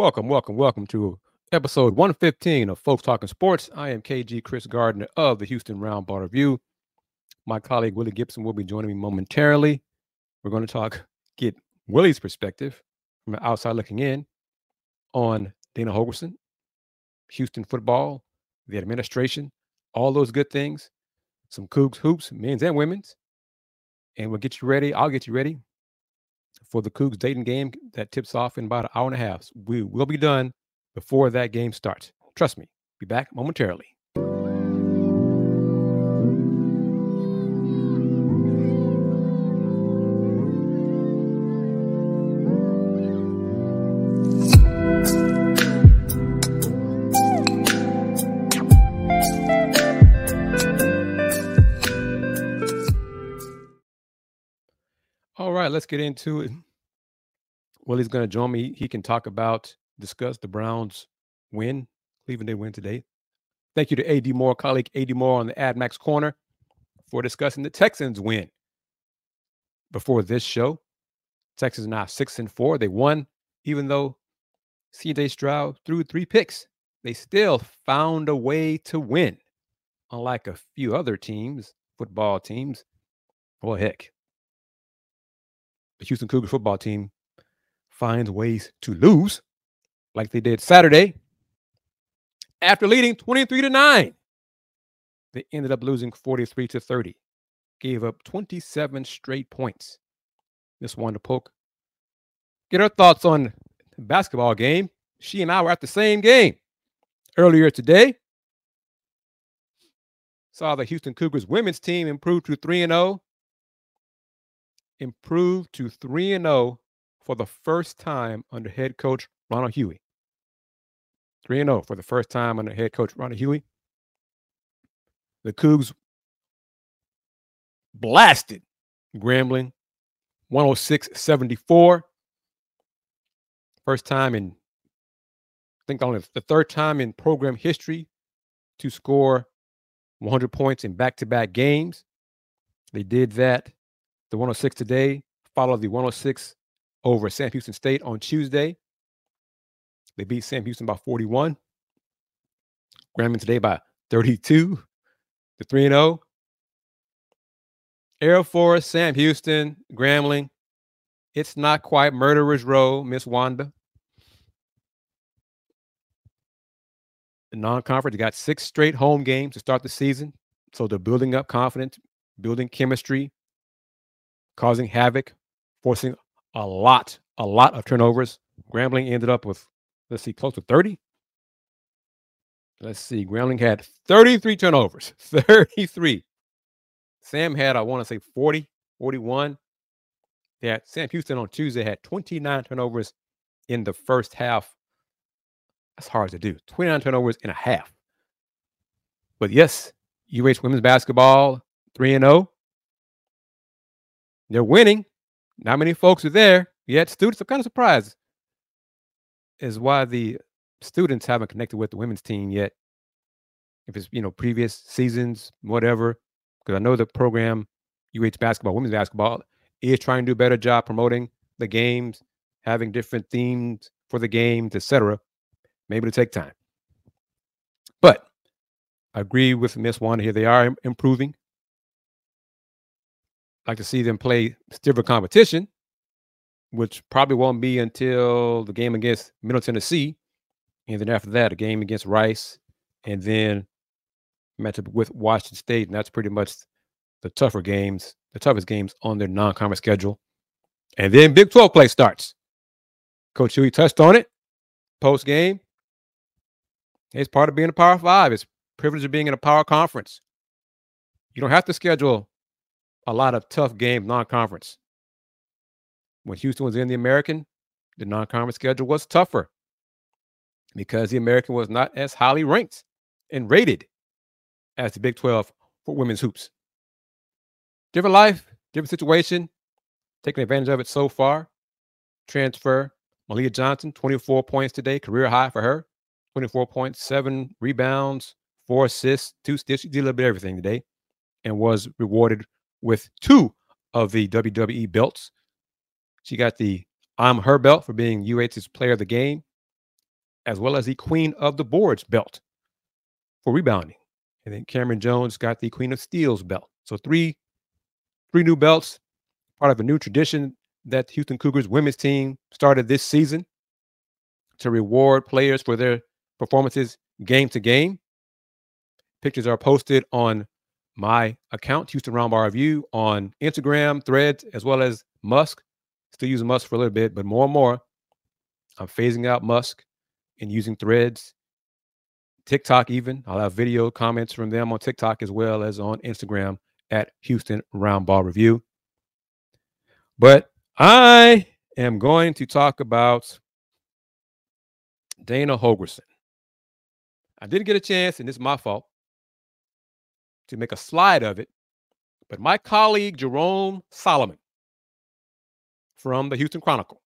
Welcome, welcome, welcome to episode 115 of Folks Talking Sports. I am KG Kris Gardner of the Houston Roundball Review. My colleague Willy Gibson will be joining me momentarily. We're going to talk, get Willy's perspective from the outside looking in on Dana Holgorsen, Houston football, the administration, all those good things, some Coogs hoops, men's and women's. And we'll get you ready. I'll get you ready for the Coogs Dayton game that tips off in about an hour and a half. We will be done before that game starts. Trust me. Be back momentarily. All right, let's get into it. Willy's going to join me. He can talk about, discuss the Browns win. Cleveland they win today. Thank you to AD Moore, colleague AD Moore on the Ad Max Corner for discussing the Texans win. Before this show, Texans are now six and four. They won, even though CJ Stroud threw three picks. They still found a way to win, unlike a few other teams, football teams. Well, heck, the Houston Cougar football team finds ways to lose, like they did Saturday. After leading 23 to 9, they ended up losing 43 to 30, gave up 27 straight points. Miss Wanda Polk. Get her thoughts on the basketball game. She and I were at the same game earlier today. Saw the Houston Cougars women's team improve to 3 0 improved to 3 and 0 for the first time under head coach Ronald Hughey. 3 and 0 for the first time under head coach Ronald Hughey. The Coogs blasted Grambling 106-74. First time in I think only the third time in program history to score 100 points in back-to-back games. They did that the 106 today, followed the 106 over Sam Houston State on Tuesday. They beat Sam Houston by 41. Grambling today by 32 to 3 0. Air Force, Sam Houston, Grambling. It's not quite Murderer's Row, Miss Wanda. The non conference got six straight home games to start the season. So they're building up confidence, building chemistry, causing havoc, forcing a lot, a lot of turnovers. Grambling ended up with, let's see, close to 30. Let's see, Grambling had 33 turnovers, 33. Sam had, I want to say, 40, 41. Yeah, Sam Houston on Tuesday had 29 turnovers in the first half. That's hard to do. 29 turnovers in a half. But yes, UH women's basketball 3 and 0. They're winning. Not many folks are there yet. Students are kind of surprised is why the students haven't connected with the women's team yet. If it's you know previous seasons, whatever, because I know the program UH basketball, women's basketball is trying to do a better job promoting the games, having different themes for the games, etc. Maybe to take time, but I agree with Miss Wanda here. They are improving like to see them play stiffer competition, which probably won't be until the game against Middle Tennessee. And then after that, a game against Rice, and then matchup with Washington State. And that's pretty much the tougher games, the toughest games on their non conference schedule. And then Big 12 play starts. Coach Hughey touched on it post game. It's part of being a Power Five. It's privilege of being in a power conference. You don't have to schedule a lot of tough games non-conference. When Houston was in the American, the non-conference schedule was tougher because the American was not as highly ranked and rated as the Big 12 for women's hoops. Different life, different situation, taking advantage of it so far. Transfer, Malia Johnson, 24 points today, career high for her. 24 points, seven rebounds, four assists, two steals. She did a little bit of everything today and was rewarded with two of the WWE belts. She got the I'm her belt for being UH's player of the game. as well as the Queen of the Boards belt for rebounding. And then Cameron Jones got the Queen of Steals belt. So three, three new belts, part of a new tradition that Houston Cougars women's team started this season to reward players for their performances game to game. Pictures are posted on my account, Houston Roundball Review, on Instagram, Threads, as well as Musk. Still using Musk for a little bit, but more and more, I'm phasing out Musk and using Threads, TikTok. Even I'll have video comments from them on TikTok as well as on Instagram at Houston Roundball Review. But I am going to talk about Dana Holgorsen. I didn't get a chance, and it's my fault, to make a slide of it. But my colleague, Jerome Solomon from the Houston Chronicle,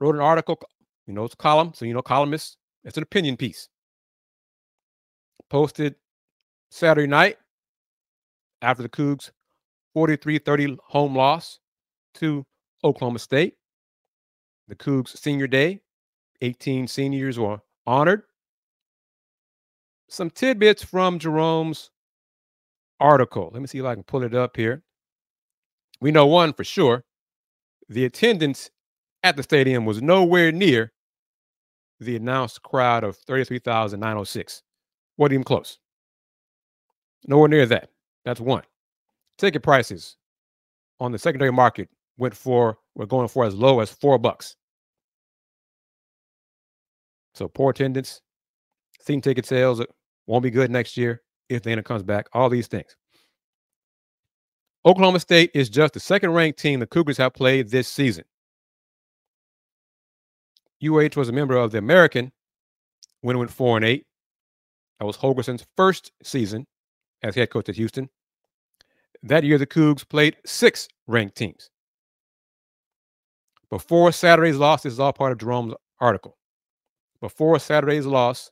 wrote an article. You know, it's a column. So, you know, columnist, it's an opinion piece. Posted Saturday night after the Coogs 43 30 home loss to Oklahoma State. The Coogs senior day, 18 seniors were honored. Some tidbits from Jerome's article. Let me see if I can pull it up here. We know one for sure the attendance at the stadium was nowhere near the announced crowd of 33,906. Wasn't even close. Nowhere near that. That's one. Ticket prices on the secondary market went for, we're going for as low as four bucks. So poor attendance, season ticket sales won't be good next year if Dana comes back. All these things. Oklahoma State is just the second ranked team the Cougars have played this season. UH was a member of the American when it went four and eight. That was Holgorsen's first season as head coach at Houston. That year, the Coogs played six ranked teams. Before Saturday's loss, this is all part of Jerome's article. Before Saturday's loss,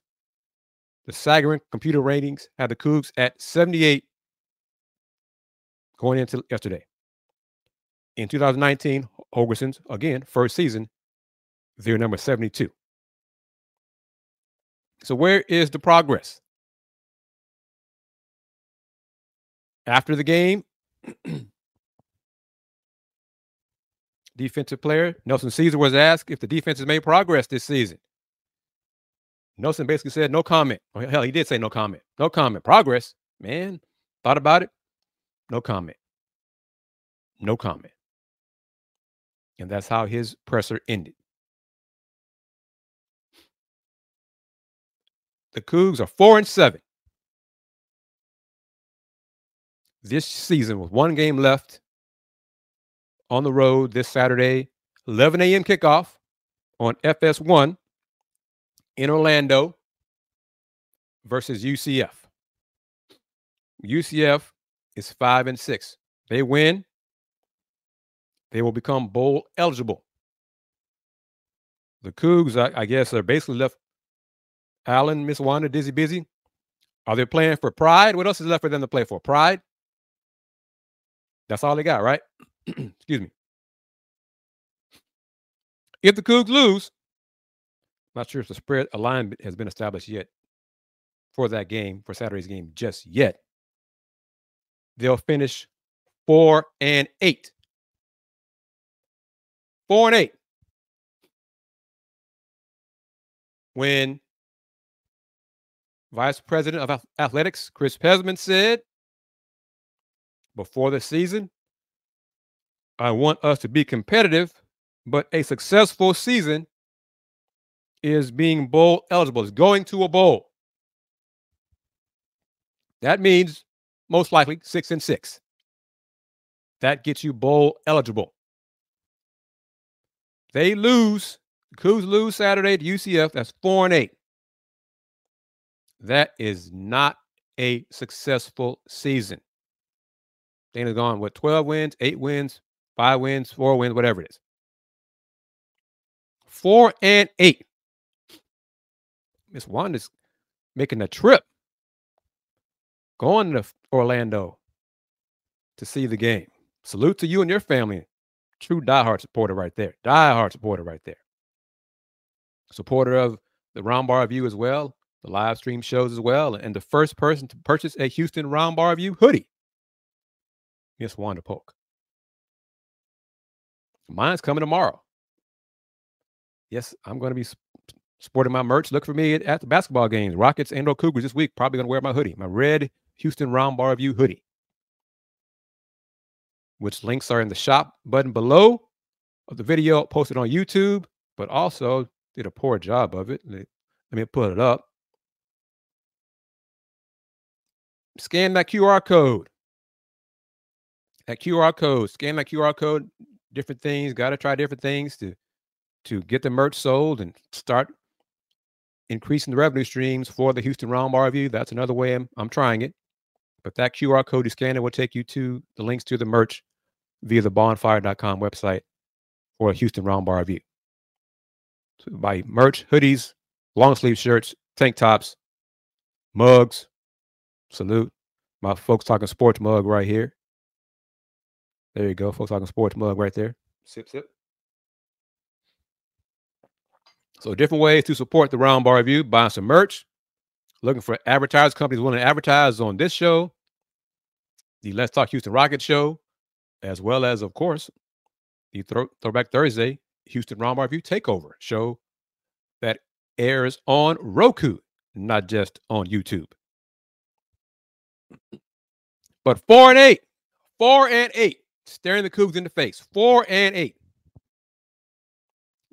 the Sagarin computer ratings had the Coogs at 78 going into yesterday. In 2019, Holgorsen's, again, first season, they're number 72. So, where is the progress? After the game, defensive player Nelson Ceaser was asked if the defense has made progress this season. Nelson basically said no comment. Well, hell, he did say no comment. No comment. Progress, man. Thought about it. No comment. No comment. And that's how his presser ended. The Coogs are four and seven. This season with one game left on the road this Saturday, 11 a.m. kickoff on FS1 in Orlando versus UCF. UCF is five and six. They win, they will become bowl eligible. The Coogs, I, I guess, are basically left Allen, Miss Wanda, Dizzy Busy. Are they playing for pride? What else is left for them to play for? Pride? That's all they got, right? Excuse me. If the Coogs lose, not sure if the spread alignment has been established yet for that game, for Saturday's game, just yet. They'll finish four and eight. Four and eight. When Vice President of Athletics, Chris Pezman said before the season, I want us to be competitive, but a successful season is being bowl eligible, is going to a bowl. That means most likely six and six. That gets you bowl eligible. They lose, the Coogs lose Saturday to UCF. That's four and eight. That is not a successful season. Dana's gone with 12 wins, eight wins, five wins, four wins, whatever it is. Four and eight. Miss Wanda's making a trip, going to Orlando to see the game. Salute to you and your family. True diehard supporter right there. Diehard supporter right there. supporter of the Roundball Review as well, the live stream shows as well, and the first person to purchase a Houston Roundball Review hoodie, Miss Wanda Polk. Mine's coming tomorrow. Yes, I'm going to be sporting my merch. Look for me at, at the basketball games, Rockets and or Cougars this week. Probably to wear my hoodie, my red Houston Roundball Review hoodie, which links are in the shop button below of the video posted on YouTube, but also did a poor job of it. Let me put it up. Scan that QR code. That QR code. Scan that QR code. Different things. Got to try different things to to get the merch sold and start increasing the revenue streams for the Houston Roundball Review. That's another way I'm, I'm trying it. But that QR code you scan it will take you to the links to the merch via the bonfire.com website for Houston Roundball Review. So buy merch, hoodies, long sleeve shirts, tank tops, mugs. Salute. My folks talking sports mug right here. There you go. Folks talking sports mug right there. Sip, sip. So different ways to support the Roundball Review: buying some merch, looking for advertisers, companies willing to advertise on this show, the Let's Talk Houston Rocket show, as well as, of course, the Throw- Throwback Thursday Houston Roundball Review Takeover show that airs on Roku, not just on YouTube. But four and eight, four and eight, staring the Coogs in the face. Four and eight.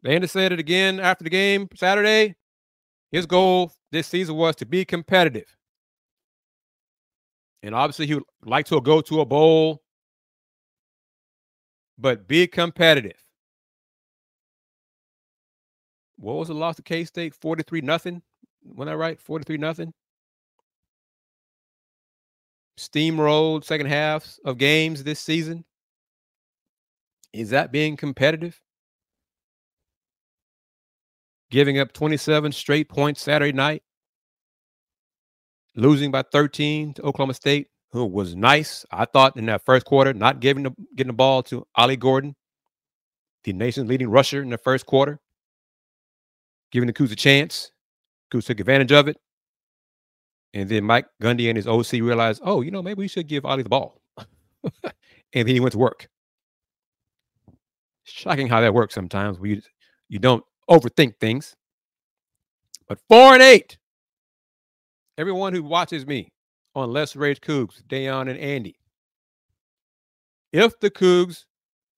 Landon said it again after the game Saturday. His goal this season was to be competitive. And obviously, he would like to go to a bowl, but be competitive. What was the loss to K State? 43 nothing. When I right? 43 nothing. Steamrolled second halves of games this season. Is that being competitive? Giving up 27 straight points Saturday night, losing by 13 to Oklahoma State, who was nice, I thought, in that first quarter, not giving the, getting the ball to Ollie Gordon, the nation's leading rusher in the first quarter, giving the Coogs a chance. Coogs took advantage of it. And then Mike Gundy and his OC realized, oh, you know, maybe we should give Ollie the ball. and then he went to work. Shocking how that works sometimes. We you don't overthink things. But four and eight. Everyone who watches me on Let's Rage Coogs, Dayon and Andy. If the Coogs,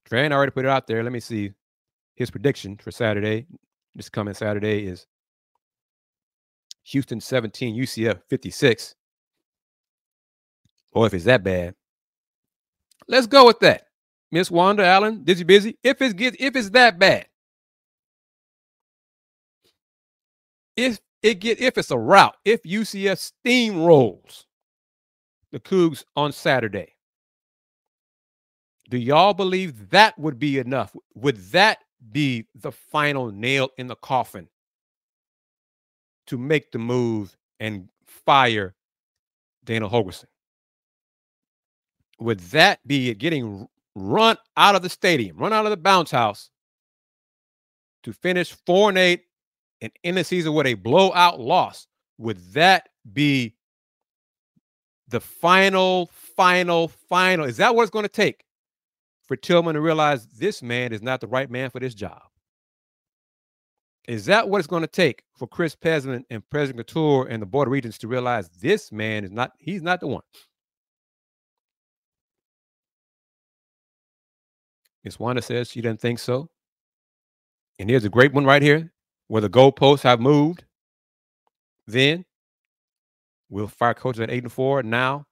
Tran already put it out there. Let me see his prediction for Saturday. This coming Saturday is Houston 17, UCF 56. Or if it's that bad. Let's go with that. Miss Wanda Allen, Dizzy Busy. If it's if it's that bad, if it get if it's a route, if UCF steamrolls the Coogs on Saturday, do y'all believe that would be enough? Would that be the final nail in the coffin to make the move and fire Daniel Holgorsen? Would that be getting run out of the stadium, run out of the bounce house to finish four and eight and end the season with a blowout loss, would that be the final, final, final? Is that what it's going to take for Tilman to realize this man is not the right man for this job? Is that what it's going to take for Chris Pezman and President Khator and the Board of Regents to realize this man is not, he's not the one? Miss Wanda says she doesn't think so. And here's a great one right here where the goalposts have moved, then we'll fire coaches at eight and four. Now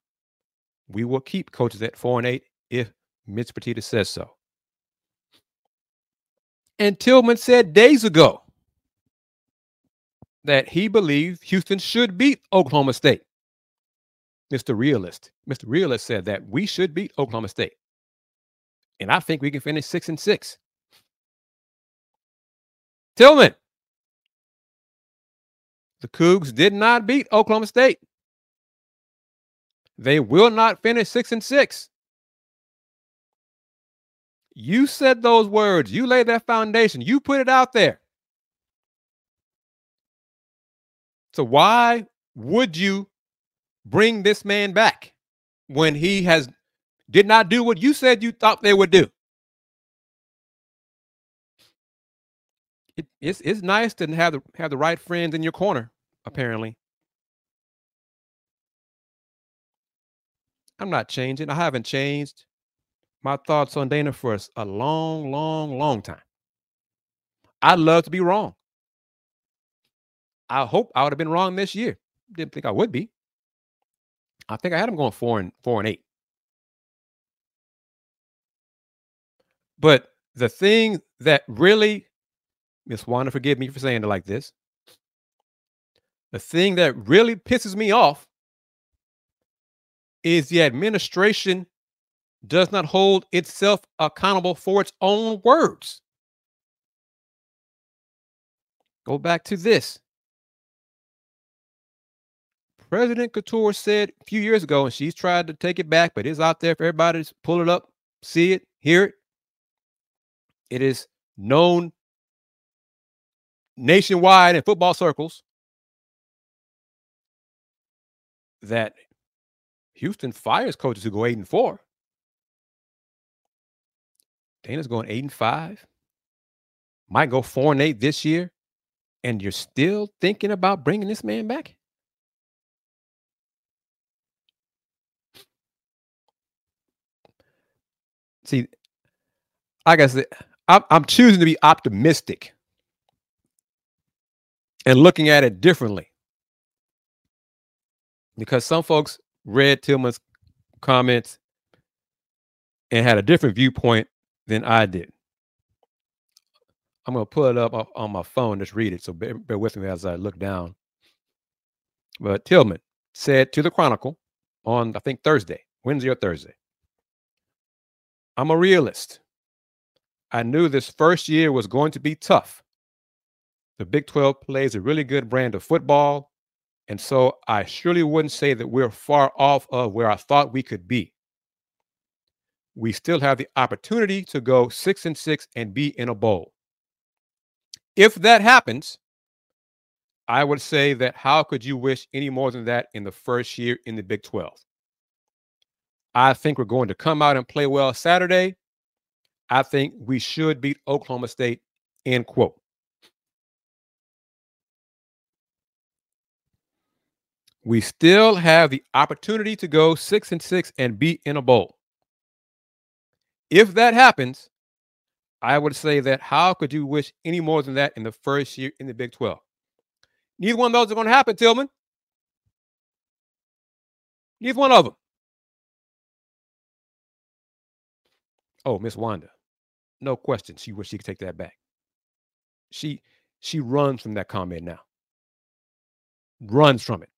we will keep coaches at four and eight if Mitch Petita says so. And Tilman said days ago that he believed Houston should beat Oklahoma State. Mr. Realist, Mr. Realist said that we should beat Oklahoma State. And I think we can finish six and six. Tilman, the Coogs did not beat Oklahoma State. They will not finish six and six. You said those words. You laid that foundation. You put it out there. So why would you bring this man back when he has did not do what you said you thought they would do? It, it's it's nice to have the have the right friends in your corner. Apparently, I'm not changing. I haven't changed my thoughts on Dana for a long, long, long time. I'd love to be wrong. I hope I would have been wrong this year. Didn't think I would be. I think I had him going four and four and eight. But the thing that really, Miss Wanda, forgive me for saying it like this. The thing that really pisses me off is the administration does not hold itself accountable for its own words. Go back to this. President Khator said a few years ago, and she's tried to take it back, but it's out there for everybody to pull it up, see it, hear it. It is known nationwide in football circles that Houston fires coaches who go eight and four. Dana's going eight and five. Might go four and eight this year. And you're still thinking about bringing this man back? See, like I said, I'm, I'm choosing to be optimistic and looking at it differently because some folks read Tilman's comments and had a different viewpoint than I did. I'm going to pull it up on my phone, just read it. So bear, bear with me as I look down. But Tillman said to the Chronicle on, I think, Thursday, Wednesday or Thursday, I'm a realist. I knew this first year was going to be tough. The Big 12 plays a really good brand of football. And so I surely wouldn't say that we're far off of where I thought we could be. We still have the opportunity to go six and six and be in a bowl. If that happens, I would say that how could you wish any more than that in the first year in the Big 12? I think we're going to come out and play well Saturday. I think we should beat Oklahoma State, end quote. We still have the opportunity to go six and six and be in a bowl. If that happens, I would say that how could you wish any more than that in the first year in the Big 12? Neither one of those are going to happen, Tilman. Neither one of them. Oh, Miss Wanda. No question. She wish she could take that back. She she runs from that comment now. Runs from it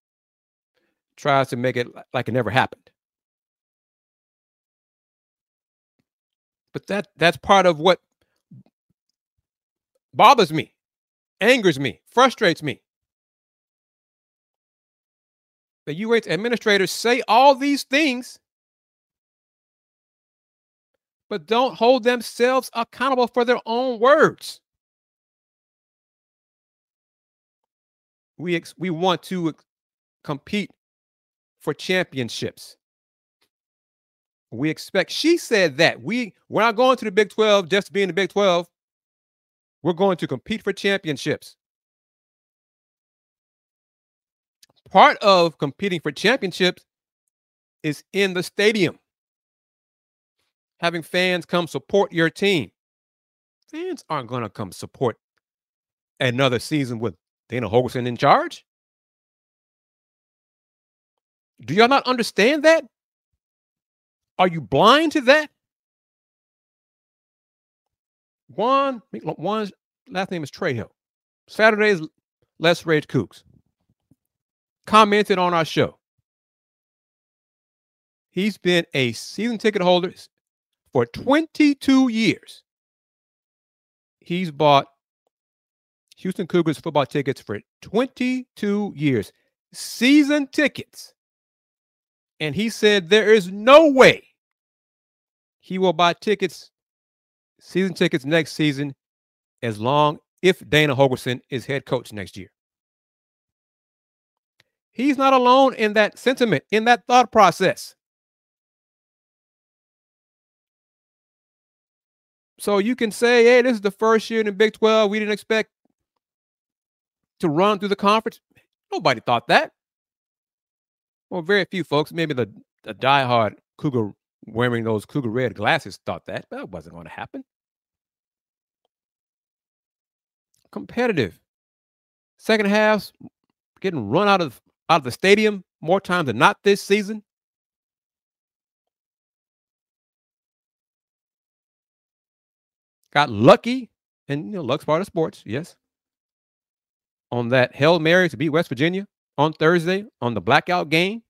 tries to make it like it never happened. But that that's part of what bothers me, angers me, frustrates me. The UH administrators say all these things, but don't hold themselves accountable for their own words. We ex- we want to compete for championships. We expect, she said that we, we're not going to the Big 12 just being the Big 12. We're going to compete for championships. Part of competing for championships is in the stadium, having fans come support your team. Fans aren't going to come support another season with Dana Holgorsen in charge. Do y'all not understand that? Are you blind to that? Juan, Juan's last name is Trejo. Saturday's Let's Rage Coogs commented on our show. He's been a season ticket holder for 22 years. He's bought Houston Cougars football tickets for 22 years. Season tickets and he said there is no way he will buy tickets, season tickets next season, as long if Dana Holgorsen is head coach next year. He's not alone in that sentiment, in that thought process. So you can say, hey, this is the first year in the Big 12. We didn't expect to run through the conference. Nobody thought that. Well, very few folks, maybe the, the diehard Cougar wearing those Cougar red glasses thought that, but that wasn't going to happen. Competitive. Second halves getting run out of out of the stadium more times than not this season. Got lucky, and you know, luck's part of sports, yes. On that Hail Mary to beat West Virginia on Thursday on the blackout game.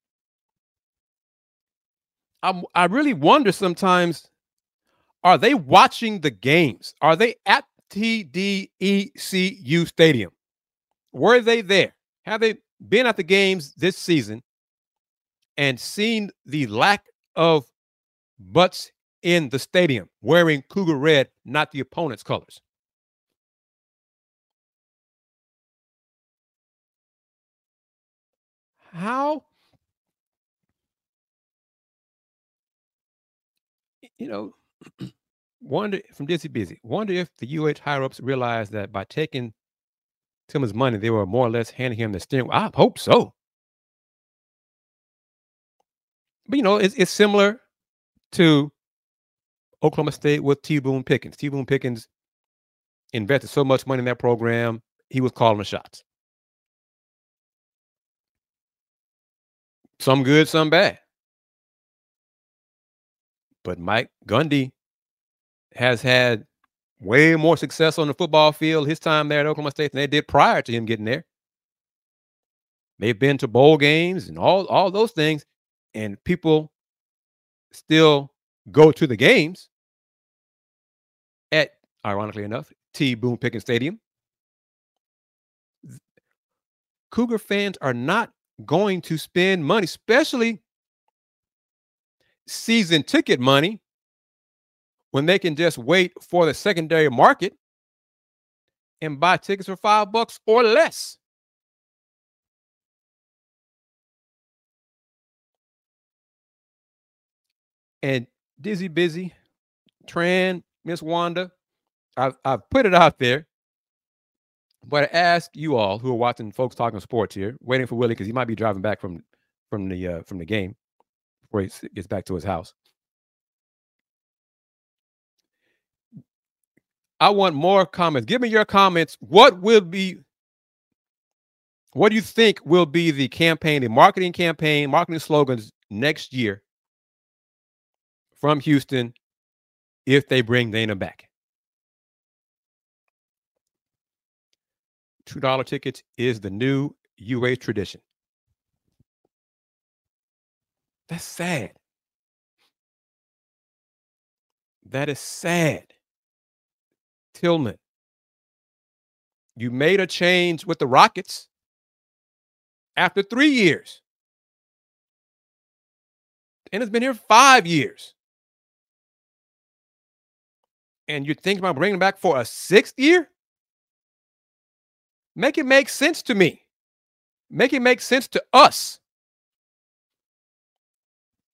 I I really wonder sometimes are they watching the games? Are they at TDECU Stadium? Were they there? Have they been at the games this season and seen the lack of butts in the stadium wearing Cougar red, not the opponent's colors? How you know, wonder from Dizzy Busy, wonder if the UH higher ups realized that by taking Tilman's money, they were more or less handing him the steering. I hope so. But you know, it's, it's similar to Oklahoma State with T. Boone Pickens. T. Boone Pickens invested so much money in that program, he was calling the shots. Some good, some bad. But Mike Gundy has had way more success on the football field his time there at Oklahoma State than they did prior to him getting there. They've been to bowl games and all, all those things, and people still go to the games at, ironically enough, T. Boone Pickens Stadium. Cougar fans are not going to spend money, especially season ticket money, when they can just wait for the secondary market and buy tickets for five bucks or less. And Dizzy Busy, Tran, Miss Wanda, I've, I've put it out there. But I ask you all who are watching folks talking sports here, waiting for Willy because he might be driving back from from the uh, from the game before he gets back to his house. I want more comments. Give me your comments. What will be what do you think will be the campaign, the marketing campaign, marketing slogans next year from Houston if they bring Dana back? $2 tickets is the new UA tradition. That's sad. That is sad. Tilman, you made a change with the Rockets after three years. And it's been here five years. And you're thinking about bringing back for a sixth year? Make it make sense to me. Make it make sense to us.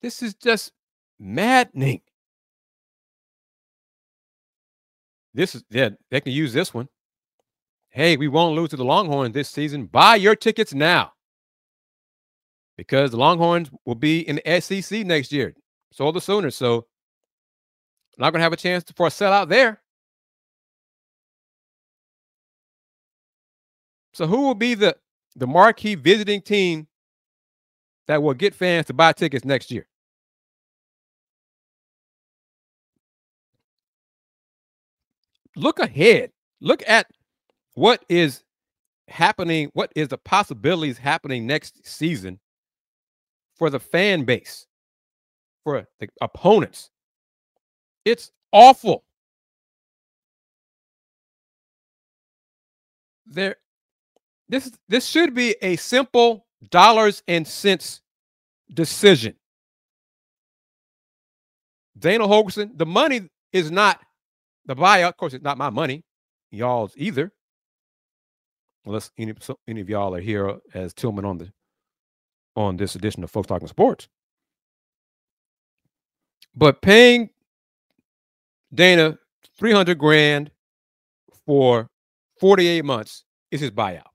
This is just maddening. This is yeah, they can use this one. Hey, we won't lose to the Longhorns this season. Buy your tickets now. Because the Longhorns will be in the SEC next year. So the Sooners. So not gonna have a chance for a sellout there. So who will be the the marquee visiting team that will get fans to buy tickets next year? look ahead. Look at what is happening, what is the possibilities happening next season for the fan base, for the opponents. It's awful. There this this should be a simple dollars and cents decision. Dana Holgorsen, the money is not the buyout, of course, it's not my money, y'all's either. Unless any, any of y'all are here as Tilman on the on this edition of Folks Talking Sports. But paying Dana 300 grand for 48 months is his buyout.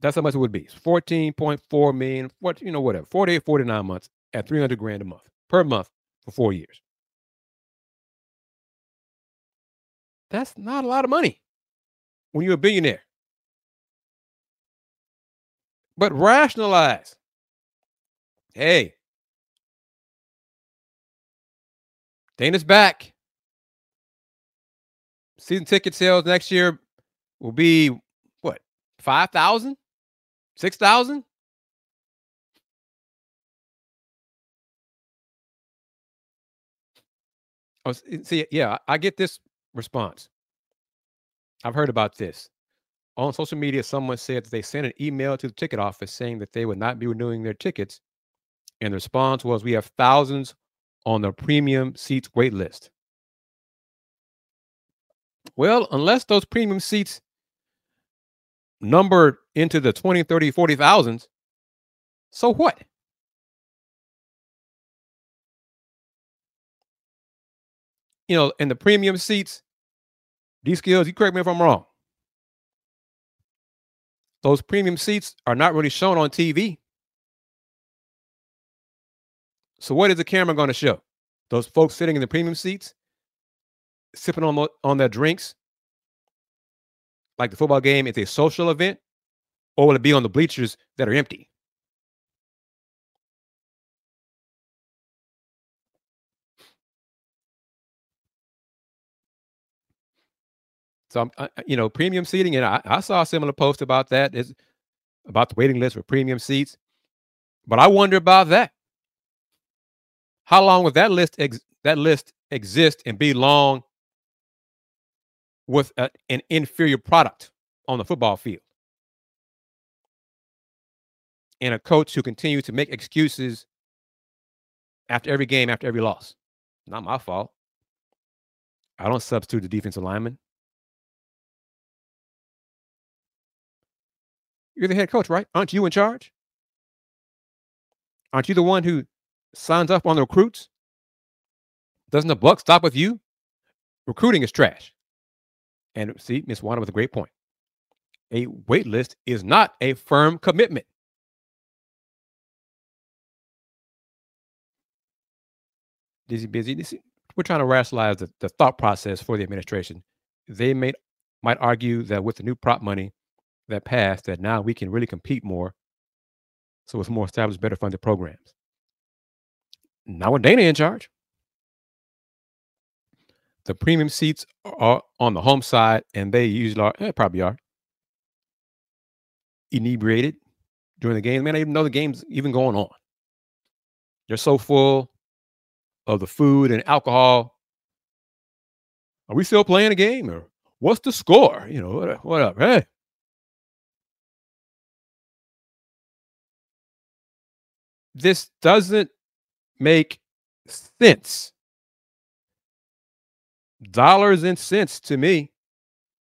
That's how much it would be. 14.4 million, what you know, whatever. 48, 49 months at 300 grand a month per month for four years. That's not a lot of money when you're a billionaire. But rationalize. Hey, Dana's back. Season ticket sales next year will be what, 5,000? 6,000? Oh, eh, see, yeah, I get this response. I've heard about this. On social media, someone said that they sent an email to the ticket office saying that they would not be renewing their tickets. And the response was, We have thousands on the premium seats wait list. Well, unless those premium seats number into the 20, 30, 40 thousands, so what? You know, in the premium seats, these skills, you correct me if I'm wrong. Those premium seats are not really shown on TV. So what is the camera going to show? Those folks sitting in the premium seats, sipping on on their drinks, like the football game. It's a social event, or will it be on the bleachers that are empty? So, uh, you know, premium seating, and I, I saw a similar post about that. Is about the waiting list for premium seats, but I wonder about that. How long will that list that list exist and be long with a, an inferior product on the football field? And a coach who continues to make excuses after every game, after every loss. Not my fault. I don't substitute the defensive lineman. You're the head coach, right? Aren't you in charge? Aren't you the one who signs up on the recruits? Doesn't the buck stop with you? Recruiting is trash. And see, Miss Wanda with a great point. A wait list is not a firm commitment. Dizzy busy. This, we're trying to rationalize the, the thought process for the administration. They may might argue that with the new prop money that passed, that now we can really compete more. So it's more established, better funded programs. Now with Dana in charge. The premium seats are on the home side, and they usually are, eh, probably are inebriated during the game. Man, I even know the game's even going on. They're so full of the food and alcohol. Are we still playing a game, or what's the score? You know, what, what up? Hey, this doesn't make sense. Dollars and cents to me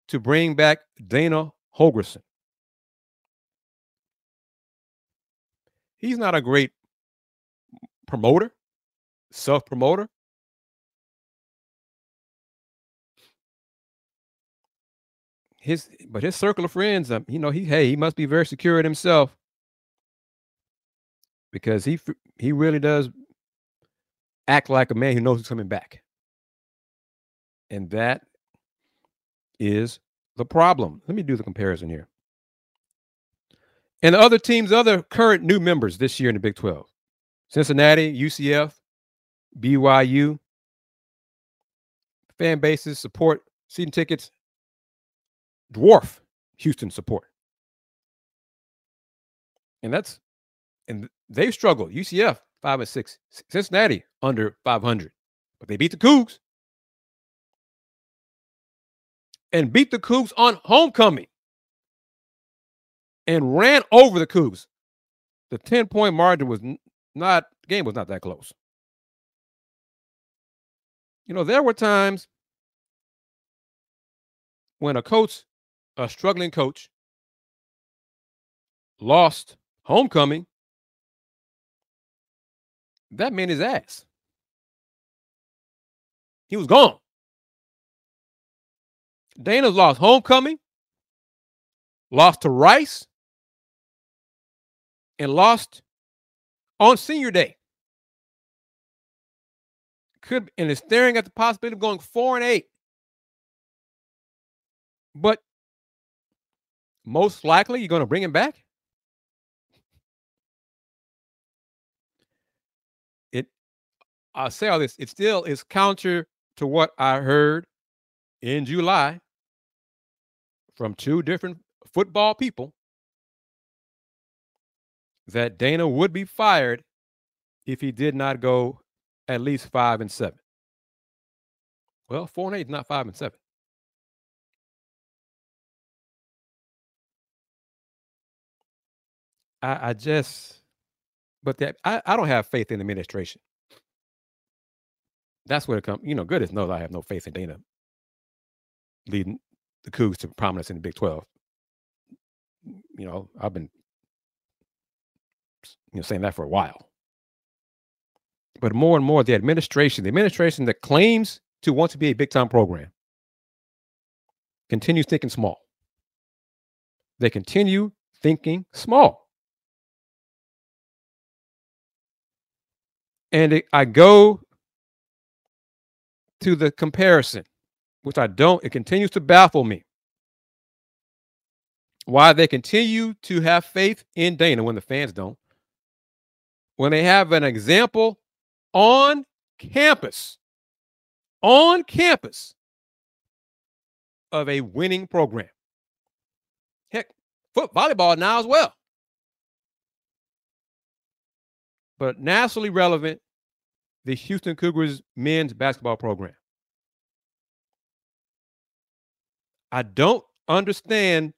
to bring back Dana Holgorsen. He's not a great promoter, self promoter. His, but his circle of friends, um, you know, he hey, he must be very secure in himself because he he really does act like a man who knows he's coming back. And that is the problem. Let me do the comparison here. And the other teams, other current new members this year in the Big 12 Cincinnati, UCF, BYU, fan bases support, season tickets, dwarf Houston support. And that's, and they've struggled. UCF five and six. Cincinnati under 500, but they beat the Coogs and beat the Coogs on homecoming and ran over the Coogs. The 10 point margin was not, game was not that close. You know, there were times when a coach, a struggling coach, lost homecoming, that meant his ass. He was gone. Dana's lost homecoming, lost to Rice, and lost on senior day. Could and is staring at the possibility of going four and eight. But most likely you're going to bring him back. It I'll say all this, it still is counter to what I heard in July from two different football people that Dana would be fired if he did not go at least five and seven. Well, four and eight is not five and seven. I, I just, but that I, I don't have faith in administration. That's where it comes. You know, goodness knows I have no faith in Dana leading the Coogs to prominence in the Big 12. You know, I've been you know saying that for a while. But more and more, the administration, the administration that claims to want to be a big time program, continues thinking small. They continue thinking small. And it, I go to the comparison which I don't, it continues to baffle me. Why they continue to have faith in Dana when the fans don't. When they have an example on campus, on campus of a winning program. Heck, foot volleyball now as well. But nationally relevant, the Houston Cougars men's basketball program. I don't understand.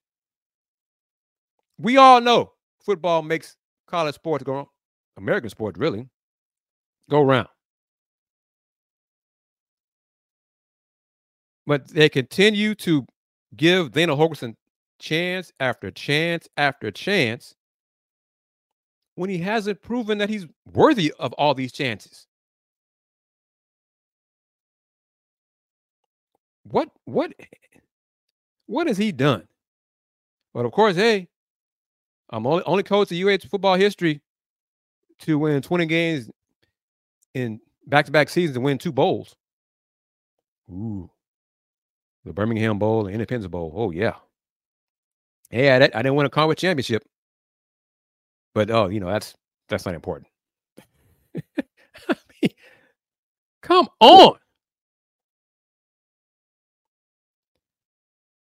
We all know football makes college sports go on, American sports really go around. But they continue to give Dana Holgorsen chance after chance after chance when he hasn't proven that he's worthy of all these chances. What what what has he done? But of course, hey, I'm only only coach in UH football history to win 20 games in back-to-back seasons to win two bowls. Ooh, the Birmingham Bowl, the Independence Bowl. Oh yeah. Hey, I, I didn't win a conference championship, but oh, you know that's that's not important. I mean, come on.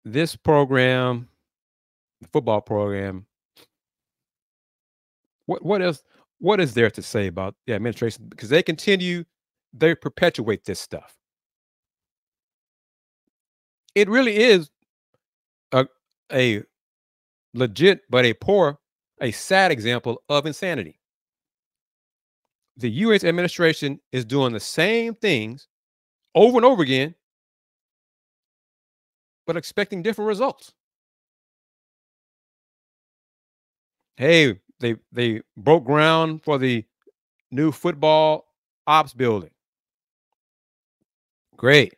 this program, the football program, what what else? What is there to say about the administration? Because they continue, they perpetuate this stuff. It really is a a legit but a poor, a sad example of insanity. The U.S. administration is doing the same things over and over again but expecting different results. Hey, they they broke ground for the new football ops building. Great.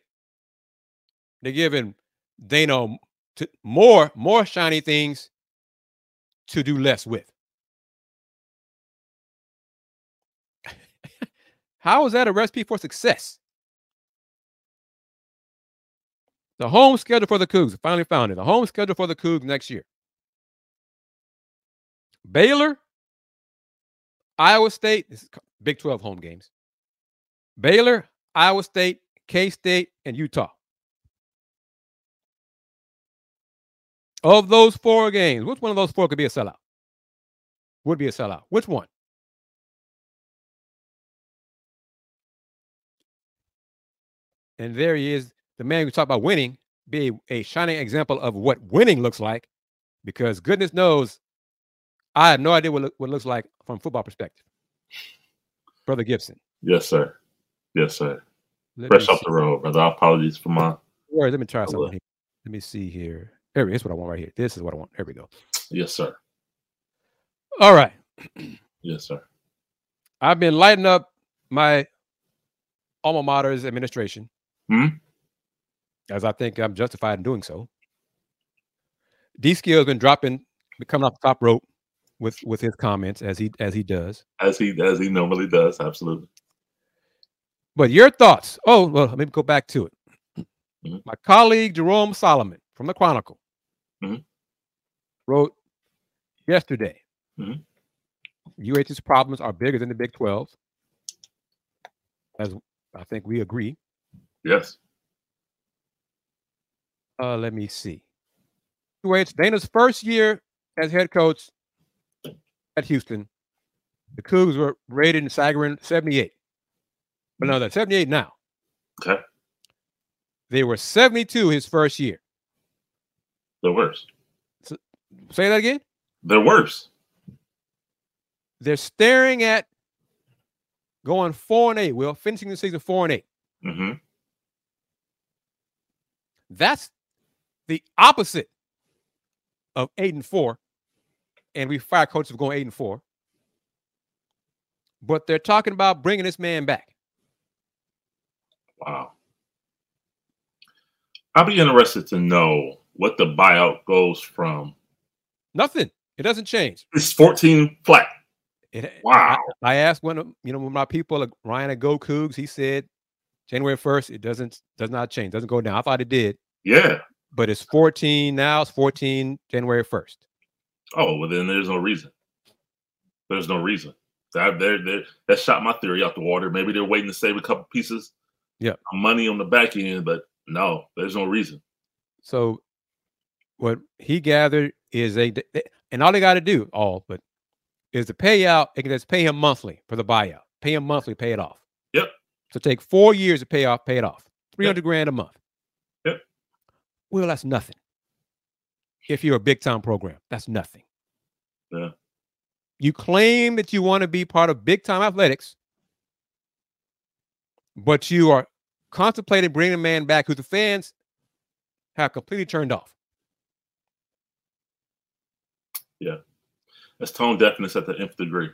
They're giving Dana more more shiny things to do less with. How is that a recipe for success? The home schedule for the Coogs, finally found it. The home schedule for the Coogs next year. Baylor, Iowa State, this is Big 12 home games. Baylor, Iowa State, K State, and Utah. Of those four games, which one of those four could be a sellout? Would be a sellout. Which one? And there he is the man who talked about winning be a, a shining example of what winning looks like, because goodness knows, I have no idea what, what it looks like from football perspective. Brother Gibson. Yes, sir. Yes, sir. Let Fresh off the road, brother. Apologies for my. Word. Let me try something. Here. Let me see here. There, here's what I want right here. This is what I want. There we go. Yes, sir. All right. Yes, sir. I've been lighting up my alma mater's administration, Hmm? as I think I'm justified in doing so. D skill has been dropping, coming off the top rope with with his comments as he as he does. As he as he normally does, absolutely. But your thoughts? Oh, well, let me go back to it. Mhm. My colleague Jerome Solomon from the Chronicle Mhm. wrote yesterday. Mhm. UH's problems are bigger than the Big 12, as I think we agree. Yes. Uh, let me see. UH Dana's first year as head coach at Houston, the Coogs were rated in Sagarin 78. But no, they're 78 now. Okay. They were 72 his first year. They're worse. Say that again. They're worse. They're staring at going four and eight. Will finishing the season four and eight. hmm That's the opposite of eight and four. And we fire coaches for going eight and four. But they're talking about bringing this man back. Wow. I'll be interested to know what the buyout goes from. Nothing. It doesn't change. It's 14 flat. It, Wow. I, I asked one of you know one of my people, like Ryan at Go Coogs. He said January first, it doesn't does not change, doesn't go down. I thought it did, Yeah. but it's 14 now. It's 14 January 1st. Oh, well, then there's no reason. There's no reason. That they're, they're, that shot my theory out the water. Maybe they're waiting to save a couple pieces. yeah, Money on the back end, but no, there's no reason. So what he gathered is a and all they got to do, all but is the payout. They can just pay him monthly for the buyout. Pay him monthly, pay it off. Yep. So take four years to pay off, pay it off. Three hundred grand a month. Yep. Well, that's nothing. If you're a big time program, that's nothing. Yeah. You claim that you want to be part of big time athletics, but you are contemplating bringing a man back who the fans have completely turned off. Yeah. That's tone deafness at the nth degree,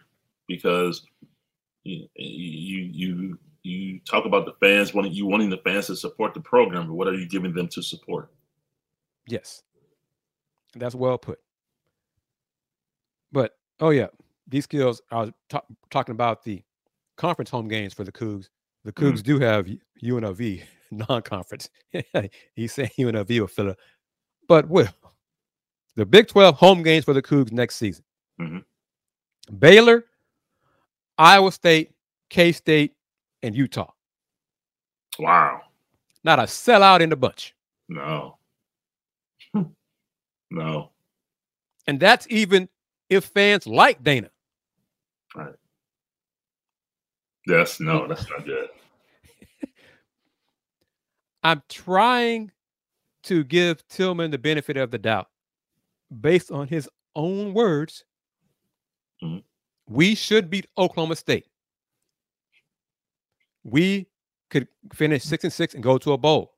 because you you you you talk about the fans wanting you wanting the fans to support the program, but what are you giving them to support? Yes. That's well put. But oh yeah, these skills. I was ta- talking about the conference home games for the Coogs. The Mhm. Coogs do have UNLV non-conference. He's saying UNLV will fill it, but will the Big Twelve home games for the Coogs next season? Mhm. Baylor, Iowa State, K State, and Utah. Wow, Not a sellout in the bunch. no, no, And that's even if fans like Dana. Right. Yes, no, that's not good. I'm trying to give Tilman the benefit of the doubt based on his own words. Mhm. We should beat Oklahoma State. We could finish six and six and go to a bowl.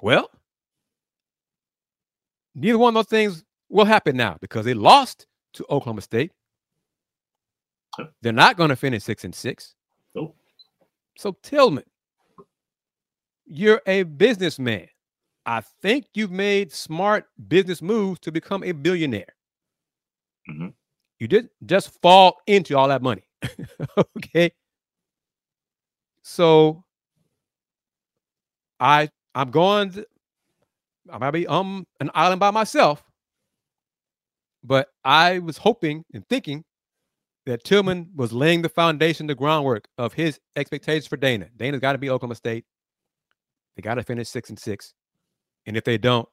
Well, neither one of those things will happen now because they lost to Oklahoma State. Yep. They're not going to finish six and six. Nope. So Tilman, you're a businessman. I think you've made smart business moves to become a billionaire. Mhm. You didn't just fall into all that money. okay. So I I'm going I might be um an island by myself, but I was hoping and thinking that Tilman was laying the foundation, the groundwork of his expectations for Dana. Dana's got to be Oklahoma State. They got to finish six and six. And if they don't,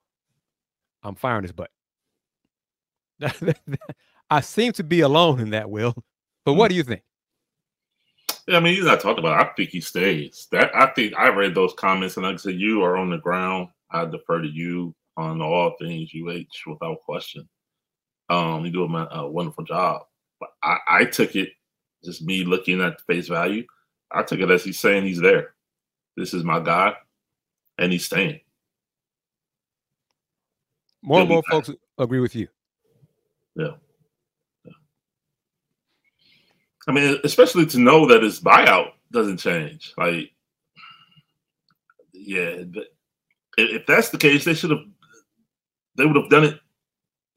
I'm firing his butt. I seem to be alone in that, Will. But what do you think? Yeah, I mean, he's not talked about. I think he stays. That I think I read those comments, and like I said, you are on the ground. I defer to you on all things UH without question. Um, you do a, a wonderful job. But I, I took it, just me looking at face value. I took it as he's saying he's there. This is my guy, and he's staying. More and more folks agree with you. Yeah. I mean, especially to know that his buyout doesn't change. Like, yeah, if that's the case, they should have. They would have done it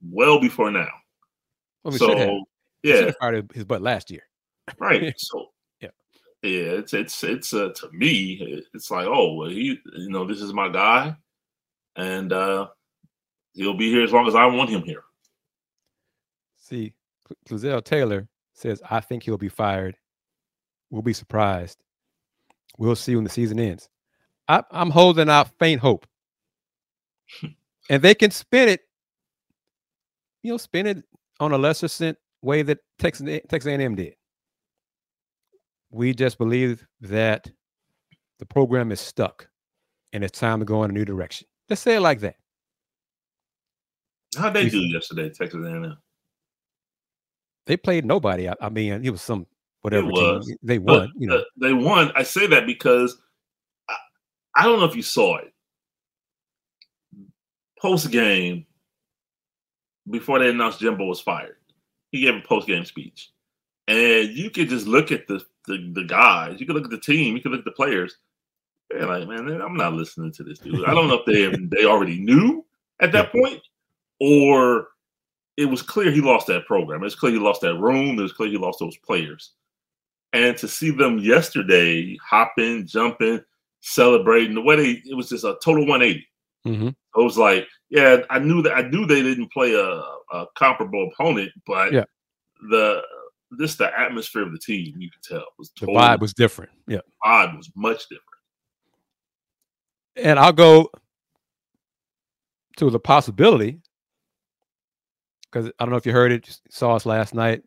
well before now. Well, we so should have. We should yeah, fired his butt last year. right. So Yeah. yeah. It's it's it's uh, to me, it's like, oh, well, he, you know, this is my guy, and uh he'll be here as long as I want him here. See, Cluzel Taylor says, I think he'll be fired. We'll be surprised. We'll see when the season ends. I, I'm holding out faint hope. and they can spin it, you know, spin it on a lesser cent way that Texas, Texas A&M did. We just believe that the program is stuck and it's time to go in a new direction. Let's say it like that. How'd they We- do yesterday, Texas A&M? They played nobody. I, I mean, it was some whatever was. team they But, won. You know, they won. I say that because I don't know if you saw it. Post game, before they announced Jimbo was fired, he gave a post game speech, and you could just look at the, the the guys. You could look at the team. You could look at the players. They're like, man, I'm not listening to this dude. I don't know if they they already knew at that point, or it was clear he lost that program. It's clear he lost that room. It was clear he lost those players. And to see them yesterday hopping, jumping, celebrating, the way they it was just a total 180. Mhm. I was like, yeah, I knew that I knew they didn't play a, a comparable opponent, but Yeah. the just the atmosphere of the team, you could tell was the totally, vibe was different. Yeah. vibe was much different. And I'll go to the possibility because I don't know if you heard it, just saw us last night,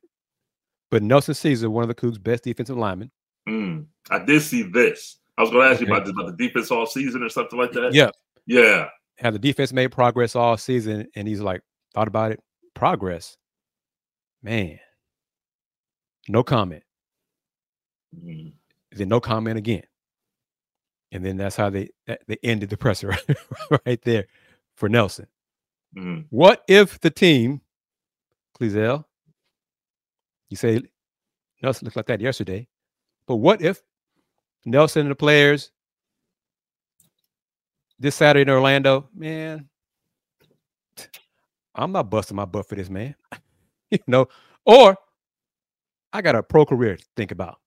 but Nelson Ceaser, one of the Coogs' best defensive linemen. Mm. I did see this. I was going to ask you about this, about the defense all season or something like that. Yeah. yeah. Had the defense made progress all season, and he's like, thought about it. Progress. Man. No comment. Mm. Then no comment again. And then that's how they they ended the presser right there for Nelson. Mm. What if the team, Clezel, you say Nelson looked like that yesterday, but what if Nelson and the players this Saturday in Orlando, man, I'm not busting my butt for this, man. you know, or I got a pro career to think about.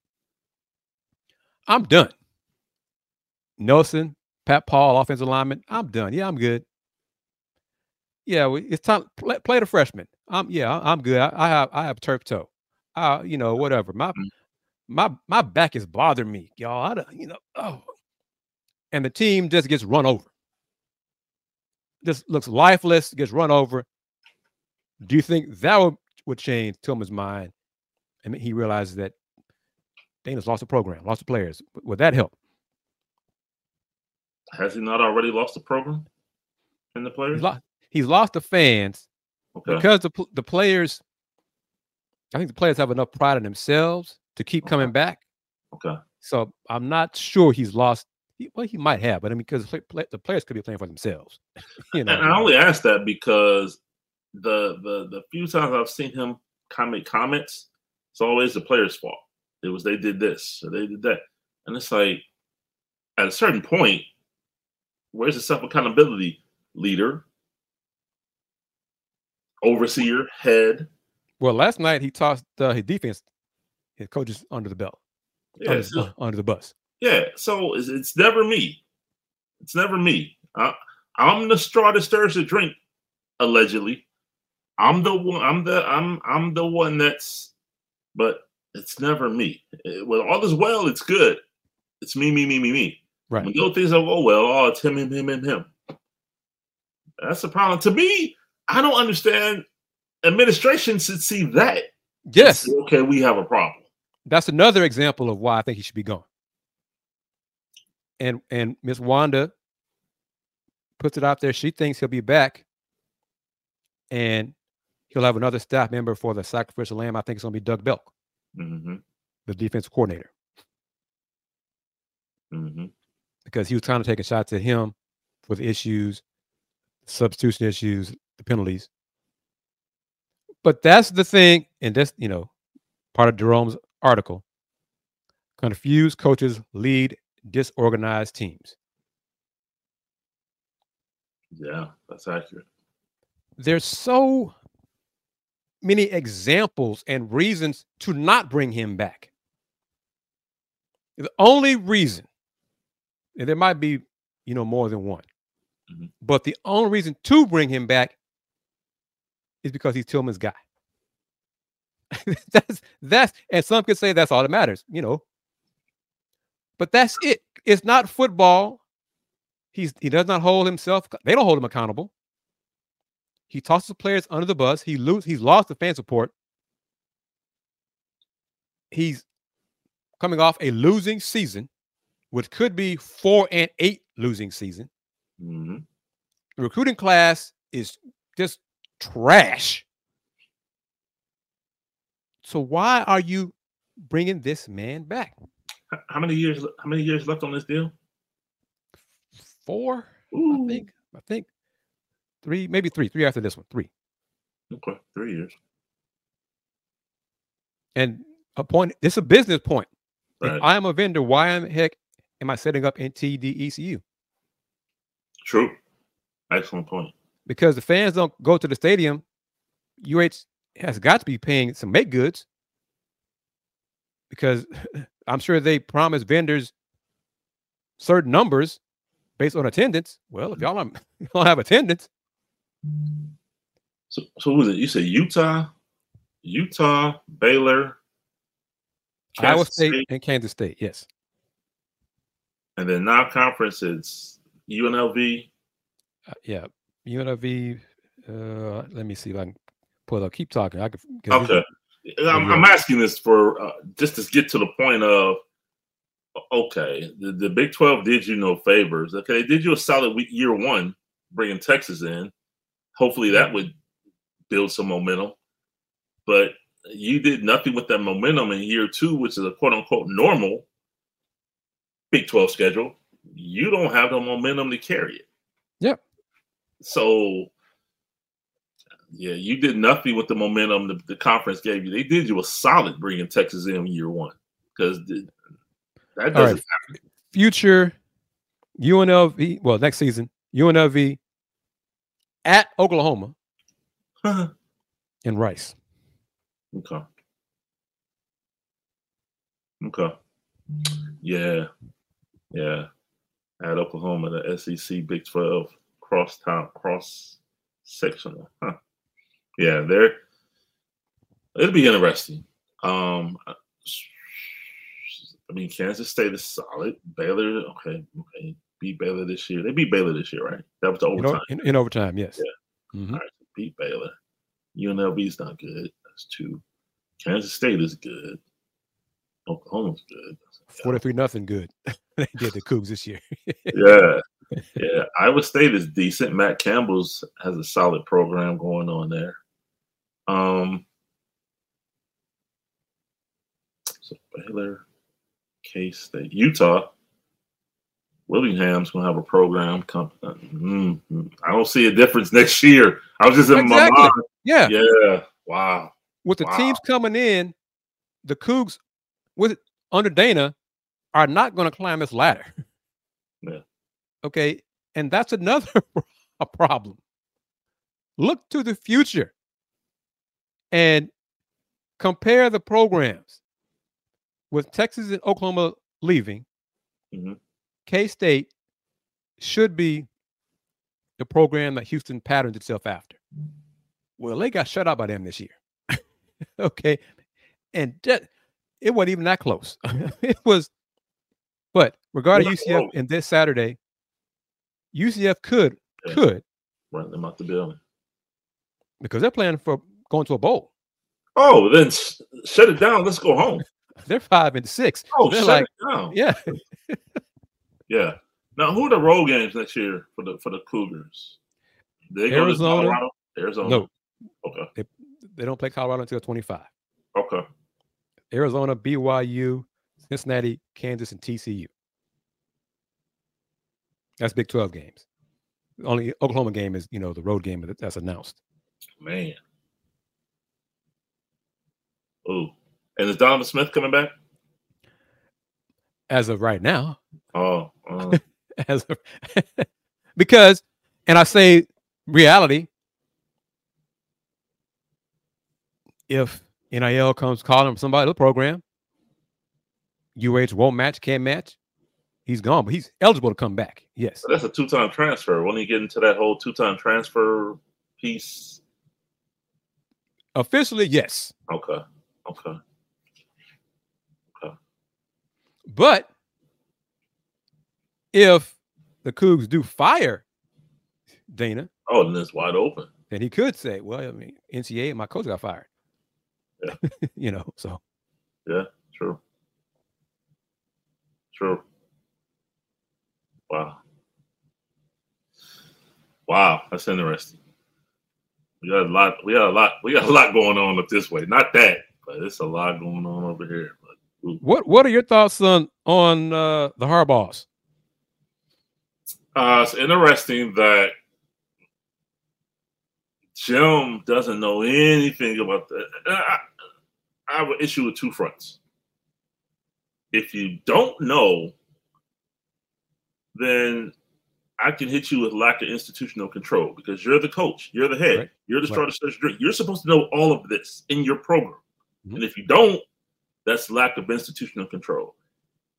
I'm done. Nelson, Pat Paul, offensive lineman, I'm done. Yeah, I'm good. Yeah, it's time play, play the freshman. I'm yeah, I'm good. I, I have I have turf toe. Uh, you know, whatever. My Mm. My my back is bothering me, y'all. I don't, you know, oh, and the team just gets run over. Just looks lifeless, gets run over. Do you think that would, would change Tilman's mind? I mean, he realizes that Dana's lost the program, lost the players. Would that help? Has he not already lost the program and the players? He's lost, he's lost the fans okay. because the the players. I think the players have enough pride in themselves to keep coming back. Okay. So I'm not sure he's lost. Well, he might have, but I mean, because the players could be playing for themselves. you know, And I only ask that because the the the few times I've seen him comment comments, it's always the players' fault. It was they did this or they did that, and it's like at a certain point, where's the self accountability leader, overseer, head? well, last night he tossed uh, his defense, his coaches under the belt, Yeah, under, so- under the bus. yeah. So it's, it's never me. It's never me. I, I'm the straw that stirs the drink. Allegedly, I'm the one. I'm the I'm I'm the one that's. But it's never me. Eh, When all is well, it's good. It's me, me, me, me, me. Right. When those things don't go well, oh, it's him, him, him, him, him. That's the problem. To me, I don't understand. Administration should see that. Yes, say, okay, we have a problem. That's another example of why I think he should be gone. And and Miss Wanda puts it out there. She thinks he'll be back, and he'll have another staff member for the sacrificial lamb. I think it's going to be Doug Belk, hmm the defense coordinator, hmm because he was trying to take a shot to him for the issues, substitution issues, the penalties. But that's the thing, and that's you know part of Jerome's article. Confused coaches lead disorganized teams. Yeah, that's accurate. There's so many examples and reasons to not bring him back. The only reason, and there might be, you know, more than one, Mhm. but the only reason to bring him back is because he's Tilman's guy. that's that's, and some could say that's all that matters, you know. But that's it. It's not football. He's he does not hold himself. They don't hold him accountable. He tosses players under the bus. He lose. He's lost the fan support. He's coming off a losing season, which could be four and eight losing season. hmm The recruiting class is just trash. So why are you bringing this man back? How many years? How many years left on this deal? Four, Ooh, I think. I think three, maybe three. Three after this one. Three. Okay, three years. And a point. This is a business point. Right. If I am a vendor, why in the heck am I setting up in TDECU? True. Excellent point. Because the fans don't go to the stadium. UH has got to be paying some make goods. Because I'm sure they promise vendors certain numbers based on attendance. Well, if y'all don't, have attendance, So, so who was it? You said Utah, Utah, Baylor, Iowa Kansas State, and Kansas State, yes. and then non-conference it's UNLV. Uh, yeah. UNLV. Uh, let me see if I can pull up. Keep talking. I can. Okay, I'm, I'm asking this for uh, just to get to the point of okay, the, the Big Twelve did you no favors. Okay, they did you a solid week year one, bringing Texas in. Hopefully that would build some momentum, but you did nothing with that momentum in year two, which is a quote unquote normal Big Twelve schedule. You don't have the momentum to carry it. Yep. So yeah, you did nothing with the momentum the, the conference gave you. They did you a solid bringing Texas in year one because that doesn't. right. Future UNLV. Well, next season UNLV at Oklahoma and Rice. okay. Okay. Yeah. Yeah. At Oklahoma, the SEC Big Twelve cross town cross sectional. Huh. Yeah, there. It'll be interesting. Um, I mean, Kansas State is solid. Baylor, okay, okay, beat Baylor this year. They beat Baylor this year, right? That was the In, overtime. o- in, in overtime, yes. Mhm. All right, beat Baylor. UNLV's not good. That's two. Kansas State is good. Oklahoma's good. Forty-three nothing. Good. they did the Coogs this year. Yeah. Yeah. Iowa State is decent. Matt Campbell's has a solid program going on there. Um so Baylor, K State, Utah. Whittingham's gonna have a program come. mm, mm, I don't see a difference next year. I was just in my Exactly. mind. yeah. Yeah. Wow. With the Wow. teams coming in, the Coogs with under Dana are not going to climb this ladder. Yeah. Okay. And that's another a problem. Look to the future and compare the programs with Texas and Oklahoma leaving. Mhm. K State should be the program that Houston patterned itself after. Well, they got shut out by them this year. okay. And that, it wasn't even that close. it was, but regarding UCF close. and this Saturday, UCF could, Yeah. could, Run them out the building. because they're playing for going to a bowl. Oh, then sh- shut it down. Let's go home. They're five and six. Oh, they're shut like, it down. yeah. Yeah. Now, who are the road games next year for the for the Cougars? They go to Arizona. Colorado, Arizona. No, Okay. they don't play Colorado until 25. Okay. Arizona, BYU, Cincinnati, Kansas, and TCU. That's Big 12 games. Only Oklahoma game is, you know, the road game that's announced. Man. Oh, And is Donovan Smith coming back? As of right now. Oh, uh. as of, because, and I say reality. If NIL comes calling somebody to the program, UH won't match, can't match, he's gone, but he's eligible to come back. Yes. That's a two time transfer. When you get into that whole two time transfer piece? Officially, yes. Okay. Okay. Okay. But if the Coogs do fire Dana, oh, then it's wide open. Then he could say, "Well, I mean, NCAA, my coach got fired." Yeah. you know, so. Yeah. True. True. Wow. Wow, that's interesting. We got a lot. We got a lot. We got a lot going on up this way. Not that, but it's a lot going on over here. But what What are your thoughts on on uh, the Harbaughs? Uh, it's interesting that Jim doesn't know anything about that. I, I have an issue with two fronts. If you don't know, then I can hit you with lack of institutional control because you're the coach, you're the head, right. you're the starter right. drink. You're supposed to know all of this in your program. Mm-hmm. And if you don't, that's lack of institutional control.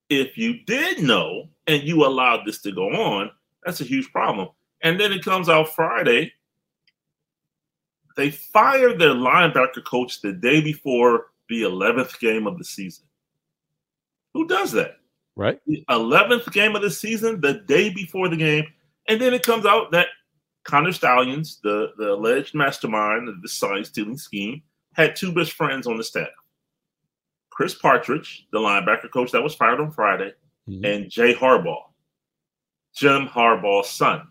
If you did know and you allowed this to go on, that's a huge problem. And then it comes out Friday. They fired their linebacker coach the day before the 11th game of the season. Who does that? Right. The 11th game of the season, the day before the game. And then it comes out that Connor Stalions, the, the alleged mastermind of the sign stealing scheme, had two best friends on the staff Chris Partridge, the linebacker coach that was fired on Friday, mm-hmm. and Jay Harbaugh, Jim Harbaugh's son.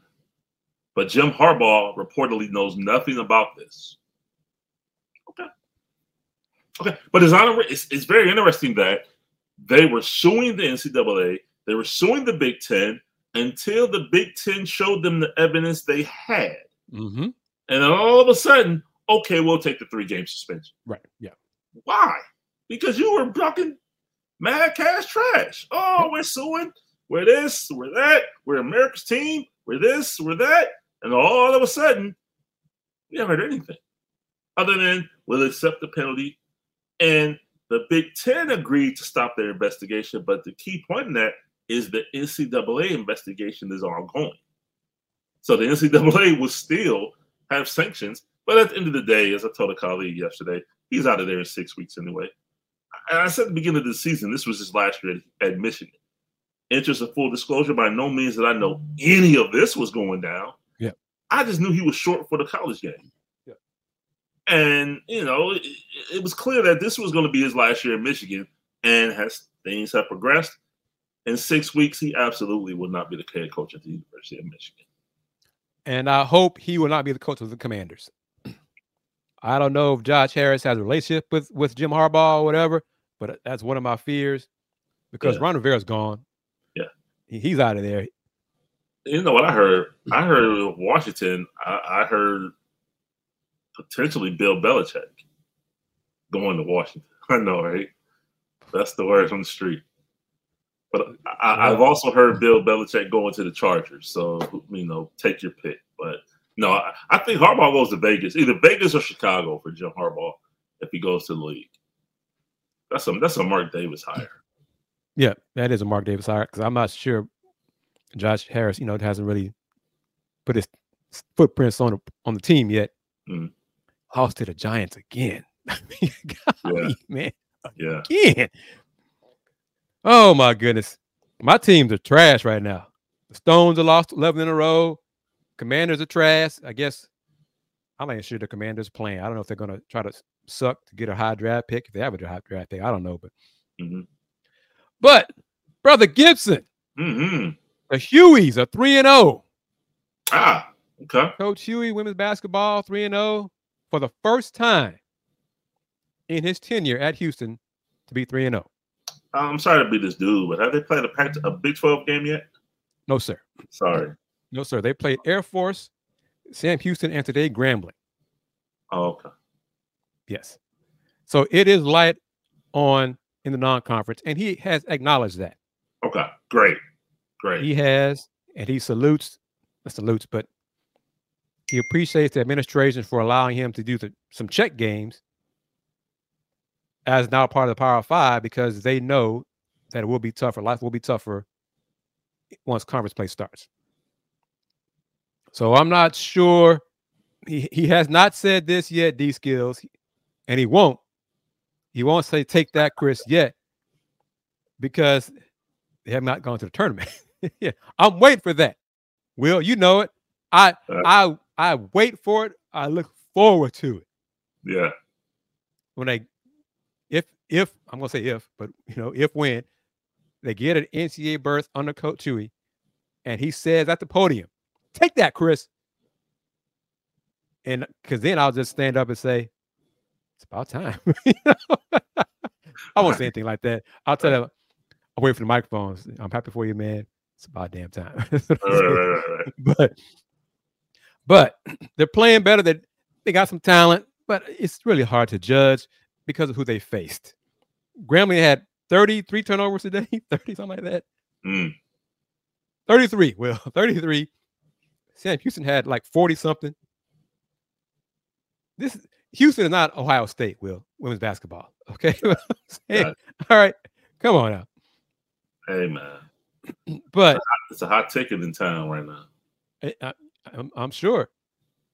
But Jim Harbaugh reportedly knows nothing about this. Okay. Okay. But it's, it's, it's very interesting that they were suing the NCAA, they were suing the Big Ten until the Big Ten showed them the evidence they had. Mm-hmm. And then all of a sudden, okay, we'll take the three game suspension. Right. Yeah. Why? Because you were talking mad cash trash. Oh, we're suing. We're this, we're that, we're America's team, we're this, we're that. And all of a sudden, we haven't heard anything other than we'll accept the penalty. And the Big Ten agreed to stop their investigation, but the key point in that is the NCAA investigation is ongoing. So the NCAA will still have sanctions, but at the end of the day, as I told a colleague yesterday, he's out of there in six weeks anyway. And I said at the beginning of the season, this was his last year at, at Michigan. Interest of full disclosure, by no means that I know any of this was going down. Yeah. I just knew he was short for the college game. Yeah. And you know, it, it was clear that this was going to be his last year in Michigan. And as things have progressed, in six weeks, he absolutely will not be the head coach at the University of Michigan. And I hope he will not be the coach of the Commanders. I don't know if Josh Harris has a relationship with with Jim Harbaugh or whatever, but uh, that's one of my fears because yeah. Ron Rivera's gone. Yeah, he's out of there. You know what I heard? I mm-hmm. heard Washington. I, I heard potentially Bill Belichick going to Washington. I know, right? That's the word on the street. But I, have also heard Bill Belichick going to the Chargers. So, you know, take your pick. But no, I, I think Harbaugh goes to Vegas, either Vegas or Chicago for Jim Harbaugh if he goes to the league. That's a that's a Mark Davis hire. Yeah, that is a Mark Davis hire because I'm not sure Josh Harris, you know, hasn't really put his footprints on the, on the team yet. Mm lost to the Giants again. yeah. man. Yeah. Again. Oh my goodness. My teams are trash right now. The Stones are lost 11 in a row. Commanders are trash. I guess I'm not sure the Commanders playing. I don't know if they're going to try to suck to get a high draft pick. If they have a high draft pick, I don't know. But, mm-hmm. but brother Gibson, mm-hmm. the Hugheys are three and zero. Oh. Ah, okay. Coach Hughey, women's basketball, three and zero. Oh for the first time in his tenure at Houston to be 3 and 0. I'm sorry to be this dude, but have they played a, a Big 12 game yet? No, sir. Sorry. No, sir. They played Air Force, Sam Houston, and today Grambling. Oh, okay. Yes. So it is light on in the non-conference, and he has acknowledged that. Okay, great, great. He has, and he salutes, not salutes, but he appreciates the administration for allowing him to do the, some check games as now part of the Power Five because they know that it will be tougher. Life will be tougher once conference play starts. So I'm not sure. He, he has not said this yet, D skills, and he won't. He won't say take that, Chris, yet, because they have not gone to the tournament. yeah, I'm waiting for that. Will, you know it. I I I wait for it. I look forward to it. Yeah. When they if if I'm gonna say if, but you know, if when they get an NCAA berth under Coach Hughey, and he says at the podium, take that, Chris. And because then I'll just stand up and say, it's about time. I won't say anything like that. I'll tell them, wait for the microphones. I'm happy for you, man. It's about damn time. but but they're playing better. That they got some talent, but it's really hard to judge because of who they faced. Grambling had 33 turnovers today, 30 something like that. Mm. 33. Well, 33. Sam Houston had like 40 something. This Houston is not Ohio State, Will, women's basketball. Okay. hey, all right. Come on out. Hey man. But it's a hot ticket in town right now. I, am I'm sure.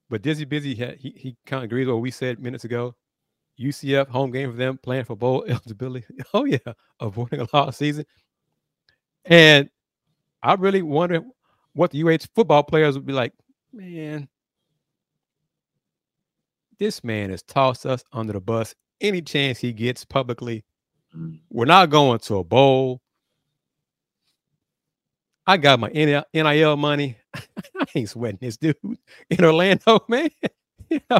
But Dizzy Busy he he kind of agrees with what we said minutes ago. UCF home game for them, playing for bowl eligibility. Oh yeah, avoiding a lost season. And I really wonder what the UH football players would be like. Man, this man has tossed us under the bus any chance he gets publicly. Mm. We're not going to a bowl. I got my NIL money. I ain't sweating this dude in Orlando, man. you know.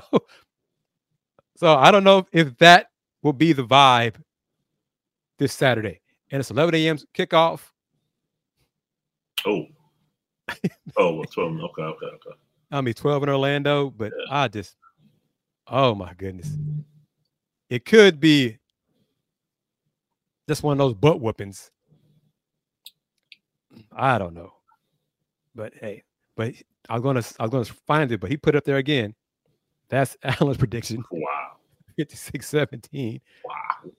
So I don't know if that will be the vibe this Saturday. And it's 11 a.m. kickoff. Oh. Oh, 12. Okay, okay, okay. I mean 12 in Orlando, but yeah. I just oh my goodness. It could be just one of those butt whoopings. I don't know. But hey, but I'm gonna I was gonna find it, but he put it up there again. That's Allen's prediction. Wow. 56 17. Wow.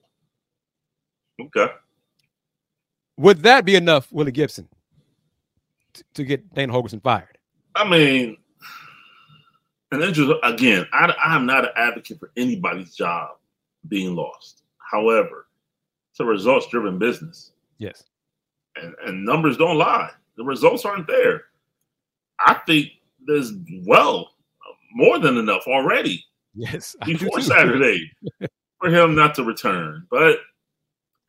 Okay. Would that be enough, Willy Gibson, to, to get Dana Holgorsen fired? I mean, and just again, I, I'm not an advocate for anybody's job being lost. However, it's a results driven business. Yes. And, and numbers don't lie. The results aren't there. I think there's well more than enough already. Yes, before Saturday for him not to return. But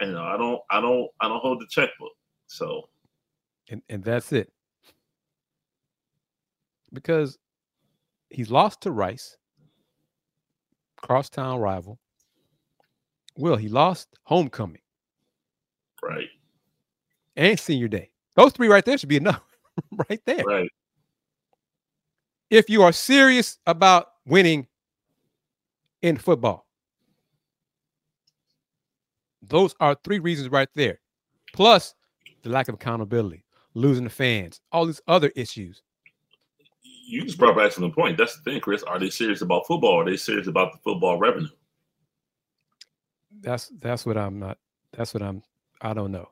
you know, I don't, I don't, I don't hold the checkbook. So, and and that's it. Because he's lost to Rice, crosstown rival. Will he lost homecoming, right? And senior day. Those three right there should be enough, right there. Right if you are serious about winning in football. Those are three reasons right there. Plus the lack of accountability, losing the fans, all these other issues. You just brought back to the point. That's the thing, Chris. Are they serious about football? Are they serious about the football revenue? That's that's what I'm not. That's what I'm. I don't know.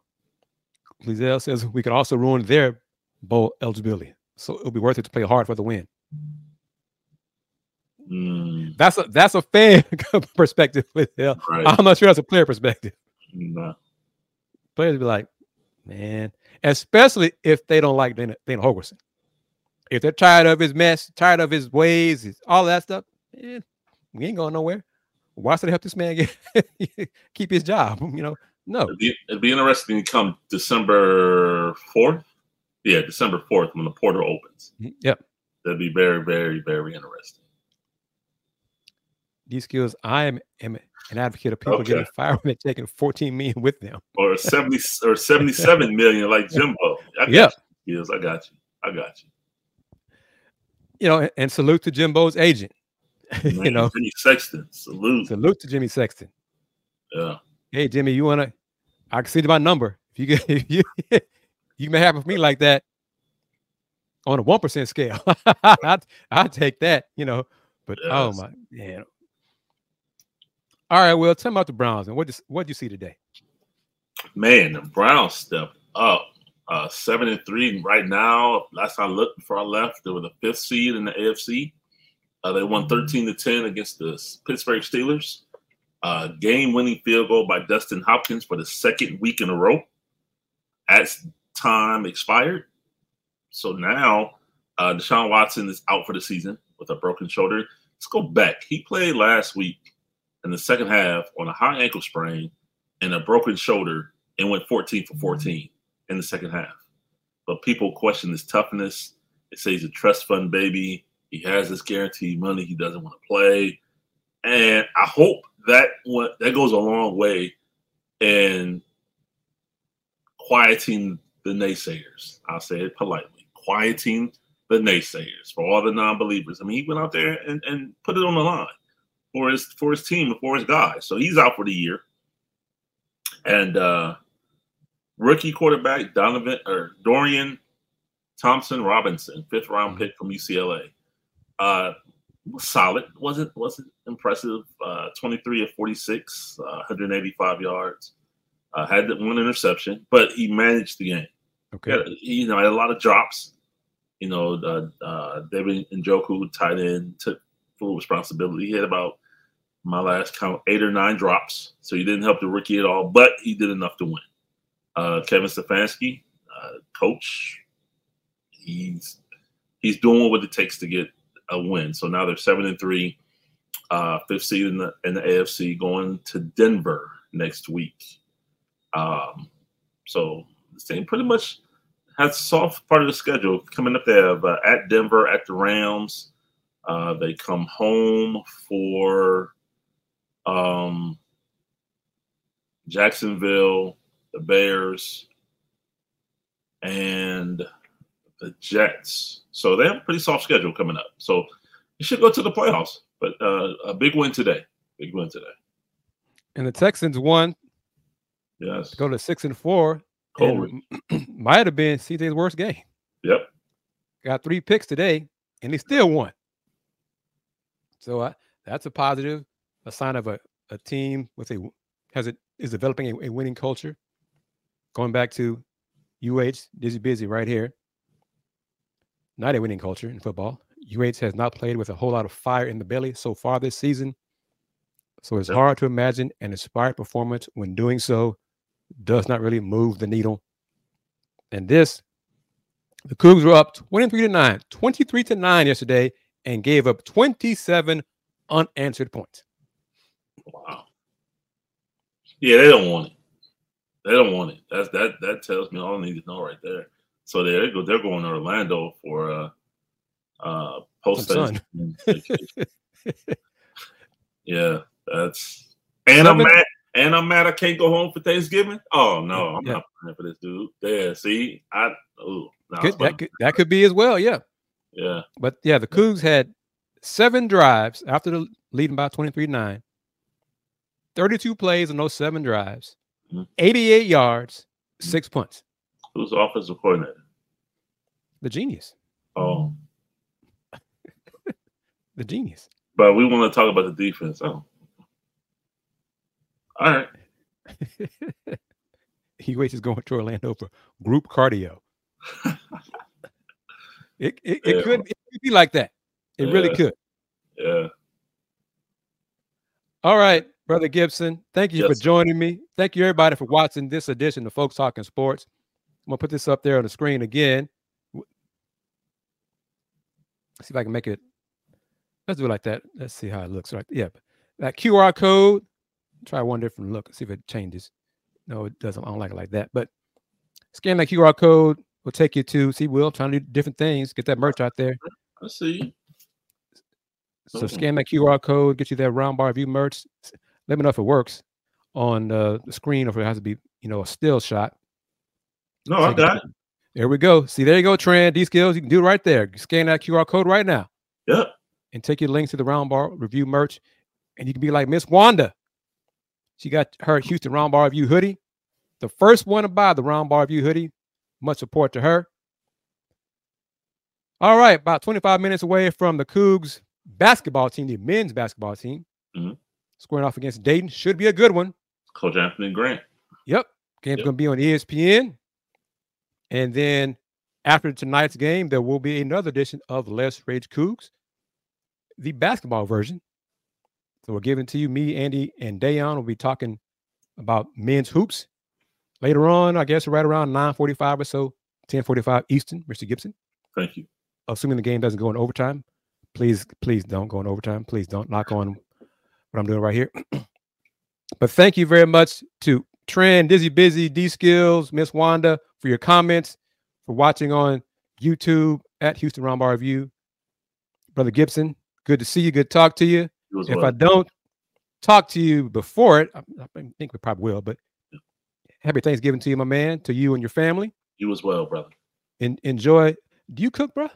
Lizelle says we could also ruin their bowl eligibility, so it'll be worth it to play hard for the win. Mm. That's a that's a fan perspective. With right. I'm not sure that's a player perspective. No. Players be like, man, especially if they don't like Dana, Dana. If they're tired of his mess, tired of his ways, his, all that stuff, man, we ain't going nowhere. Why should I help this man get keep his job? You know, no. It'd be, it'd be interesting to come December fourth. Yeah, December fourth when the portal opens. Mm-hmm. Yep. That'd be very, very, very interesting. These skills, I am, am an advocate of people okay. getting fired when they're taking 14 million with them. Or 70 or 77 million like Jimbo. I got yeah. Skills. I got you. I got you. You know, and salute to Jimbo's agent. Man, you know, Jimmy Sexton. Salute. Salute to Jimmy Sexton. Yeah. Hey Jimmy, you wanna? I can see my number. If you get, if you you may have with me like that on a one percent scale. I I take that, you know. But oh my, yeah. All right, well, tell me about the Browns and what what what you see today? Man, the Browns stepped up. Uh, seven and three right now. Last I looked before I left, they were the fifth seed in the AFC. Uh, they won 13 to 10 against the Pittsburgh Steelers. Uh, game winning field goal by Dustin Hopkins for the second week in a row. As time expired. So now uh, Deshaun Watson is out for the season with a broken shoulder. Let's go back. He played last week in the second half on a high ankle sprain and a broken shoulder and went 14 for mm-hmm. 14 in the second half. But people question his toughness. They say he's a trust fund baby. He has this guaranteed money. He doesn't want to play. And I hope that one, that goes a long way in quieting the naysayers. I'll say it politely. Quieting the naysayers for all the non-believers. I mean, he went out there and, and put it on the line for his for his team and for his guys. So he's out for the year. And uh rookie quarterback Donovan or Dorian Thompson Robinson, fifth round pick from UCLA. Uh was solid. wasn't wasn't impressive. Uh 23 of 46, uh, 185 yards. Uh, had one interception, but he managed the game. Okay. Yeah, you know, had a lot of drops. You know, uh, uh, David Njoku, tight end, took full responsibility. He had about my last count eight or nine drops, so he didn't help the rookie at all, but he did enough to win. Uh, Kevin Stefanski, uh, coach, he's he's doing what it takes to get a win. So now they're seven and three, uh, fifth seed in the in the AFC, going to Denver next week. Um, so the team pretty much has soft part of the schedule coming up. They have uh, at Denver, at the Rams. Uh, they come home for um, Jacksonville, the Bears, and the Jets. So they have a pretty soft schedule coming up. So you should go to the playoffs. But uh, a big win today. Big win today. And the Texans won Yes. go to six and four. Cold. And might have been CJ's worst game. Yep. Got three picks today, and he still won. So uh, that's a positive, a sign of a, a team with a has it is developing a, a winning culture. Going back to UH, Dizzy Busy right here. Not a winning culture in football. UH has not played with a whole lot of fire in the belly so far this season. So it's hard to imagine an inspired performance when doing so does not really move the needle. And this, the Coogs were up 23 to 9, 23 to 9 yesterday, and gave up 27 unanswered points. Wow. Yeah, they don't want it. They don't want it. That's that that tells me all I need to know right there. So there they go. They're going to Orlando for uh uh post Yeah, that's and I'm mad and I'm mad I can't go home for Thanksgiving. Oh no, I'm Yeah. not playing for this dude. Yeah, see, I oh no, Could- that, could, that could be as well, yeah. yeah. But yeah, the Coogs had seven drives after the leading by 23 9, 32 plays in those seven drives, Mhm. 88 yards, six punts. Who's the offensive coordinator? The genius. Oh, The genius. but we want to talk about the defense. Oh, all right. he waits is going to Orlando for group cardio. it it, it Yeah. could it could be like that. It really could. Yeah. All right, brother Gibson. Thank you Yes. for joining me. Thank you everybody for watching this edition of Folks Talking Sports. I'm gonna put this up there on the screen again. W- See if I can make it. Let's do it like that. Let's see how it looks. Right. Yeah. That QR code. Try one different look. See if it changes. No, it doesn't. I don't like it like that. But scan that QR code. Will take you to see Will trying to do different things. Get that merch out there. I see. So scan that QR code, get you that Roundball Review merch. Let me know if it works on uh, the screen or if it has to be, you know, a still shot. No, I got it. There we go. See, there you go, Trend. These skills you can do it right there. Scan that QR code right now Yep. and take your links to the Roundball Review merch. And you can be like Miss Wanda. She got her Houston Roundball Review hoodie. The first one to buy the Roundball Review hoodie. Much support to her. All right, about 25 minutes away from the Coogs basketball team, the men's basketball team, Mhm. Squaring off against Dayton. Should be a good one. Coach Anthony Grant. Yep. Game's Yep. going to be on ESPN. And then after tonight's game, there will be another edition of Let's Rage Coogs, the basketball version. So we're giving it to you. Me, Andy, and Dayon will be talking about men's hoops later on. I guess right around 9:45 or so, 10:45 Eastern. Mr. Gibson, Thank you. assuming the game doesn't go in overtime, please, please don't go in overtime. Please don't knock on what I'm doing right here. but thank you very much to Trend, Dizzy Busy, D Skills, Miss Wanda for your comments, for watching on YouTube at Houston Roundball Review. Brother Gibson, good to see you. Good to talk to you. You If well. I don't talk to you before it, I, I think we probably will, but happy Thanksgiving to you, my man, to you and your family. you as well, brother. En- enjoy. Do you cook, bro?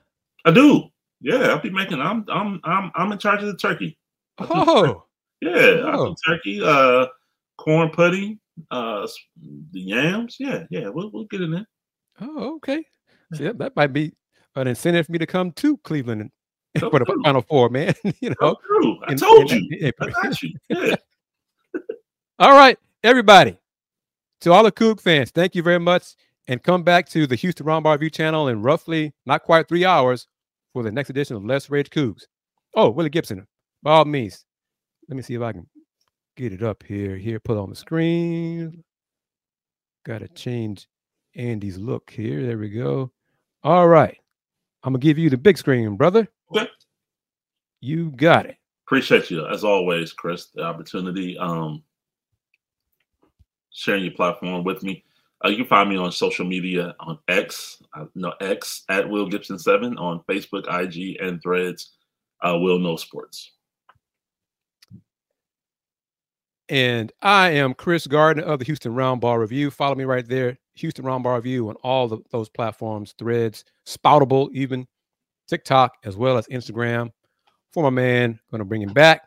I do. Yeah, I'll be making. I'm I'm I'm I'm in charge of the turkey. I Oh, Yeah, Oh. turkey, uh, corn pudding, uh, the yams. Yeah, yeah, we'll we'll get in there. oh, okay. See, that, that might be an incentive for me to come to Cleveland and- Come for the through. Final Four, man. you know, through. I in- told in- you. in I got you. Yeah. All right, everybody. To all the Coog fans, thank you very much. And come back to the Houston Roundball Review channel in roughly not quite three hours for the next edition of Let's Rage Coogs. Oh, Willy Gibson, by all means. Let me see if I can get it up here. Here, put on the screen. Got to change Andy's look here. There we go. All right. I'm going to give you the big screen, brother. Okay. You got it. Appreciate you as always, Kris. The opportunity, um, sharing your platform with me. Uh, you can find me on social media on X, uh, no X at Will Gibson Seven on Facebook, IG, and Threads. Uh, Will Knows Sports. And I am Kris Gardner of the Houston Roundball Review. Follow me right there, Houston Roundball Review on all the, those platforms, threads, Spoutable, even TikTok, as well as Instagram. For my man, going to bring him back.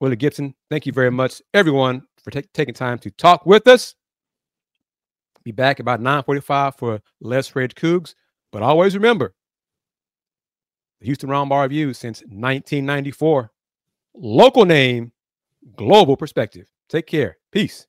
Willy Gibson, thank you very much, everyone, for ta- taking time to talk with us. Be back about 9:45 for Let's Rage Coogs. But always remember, the Houston Roundball Review since 1994. Local name, global perspective. Take care. Peace.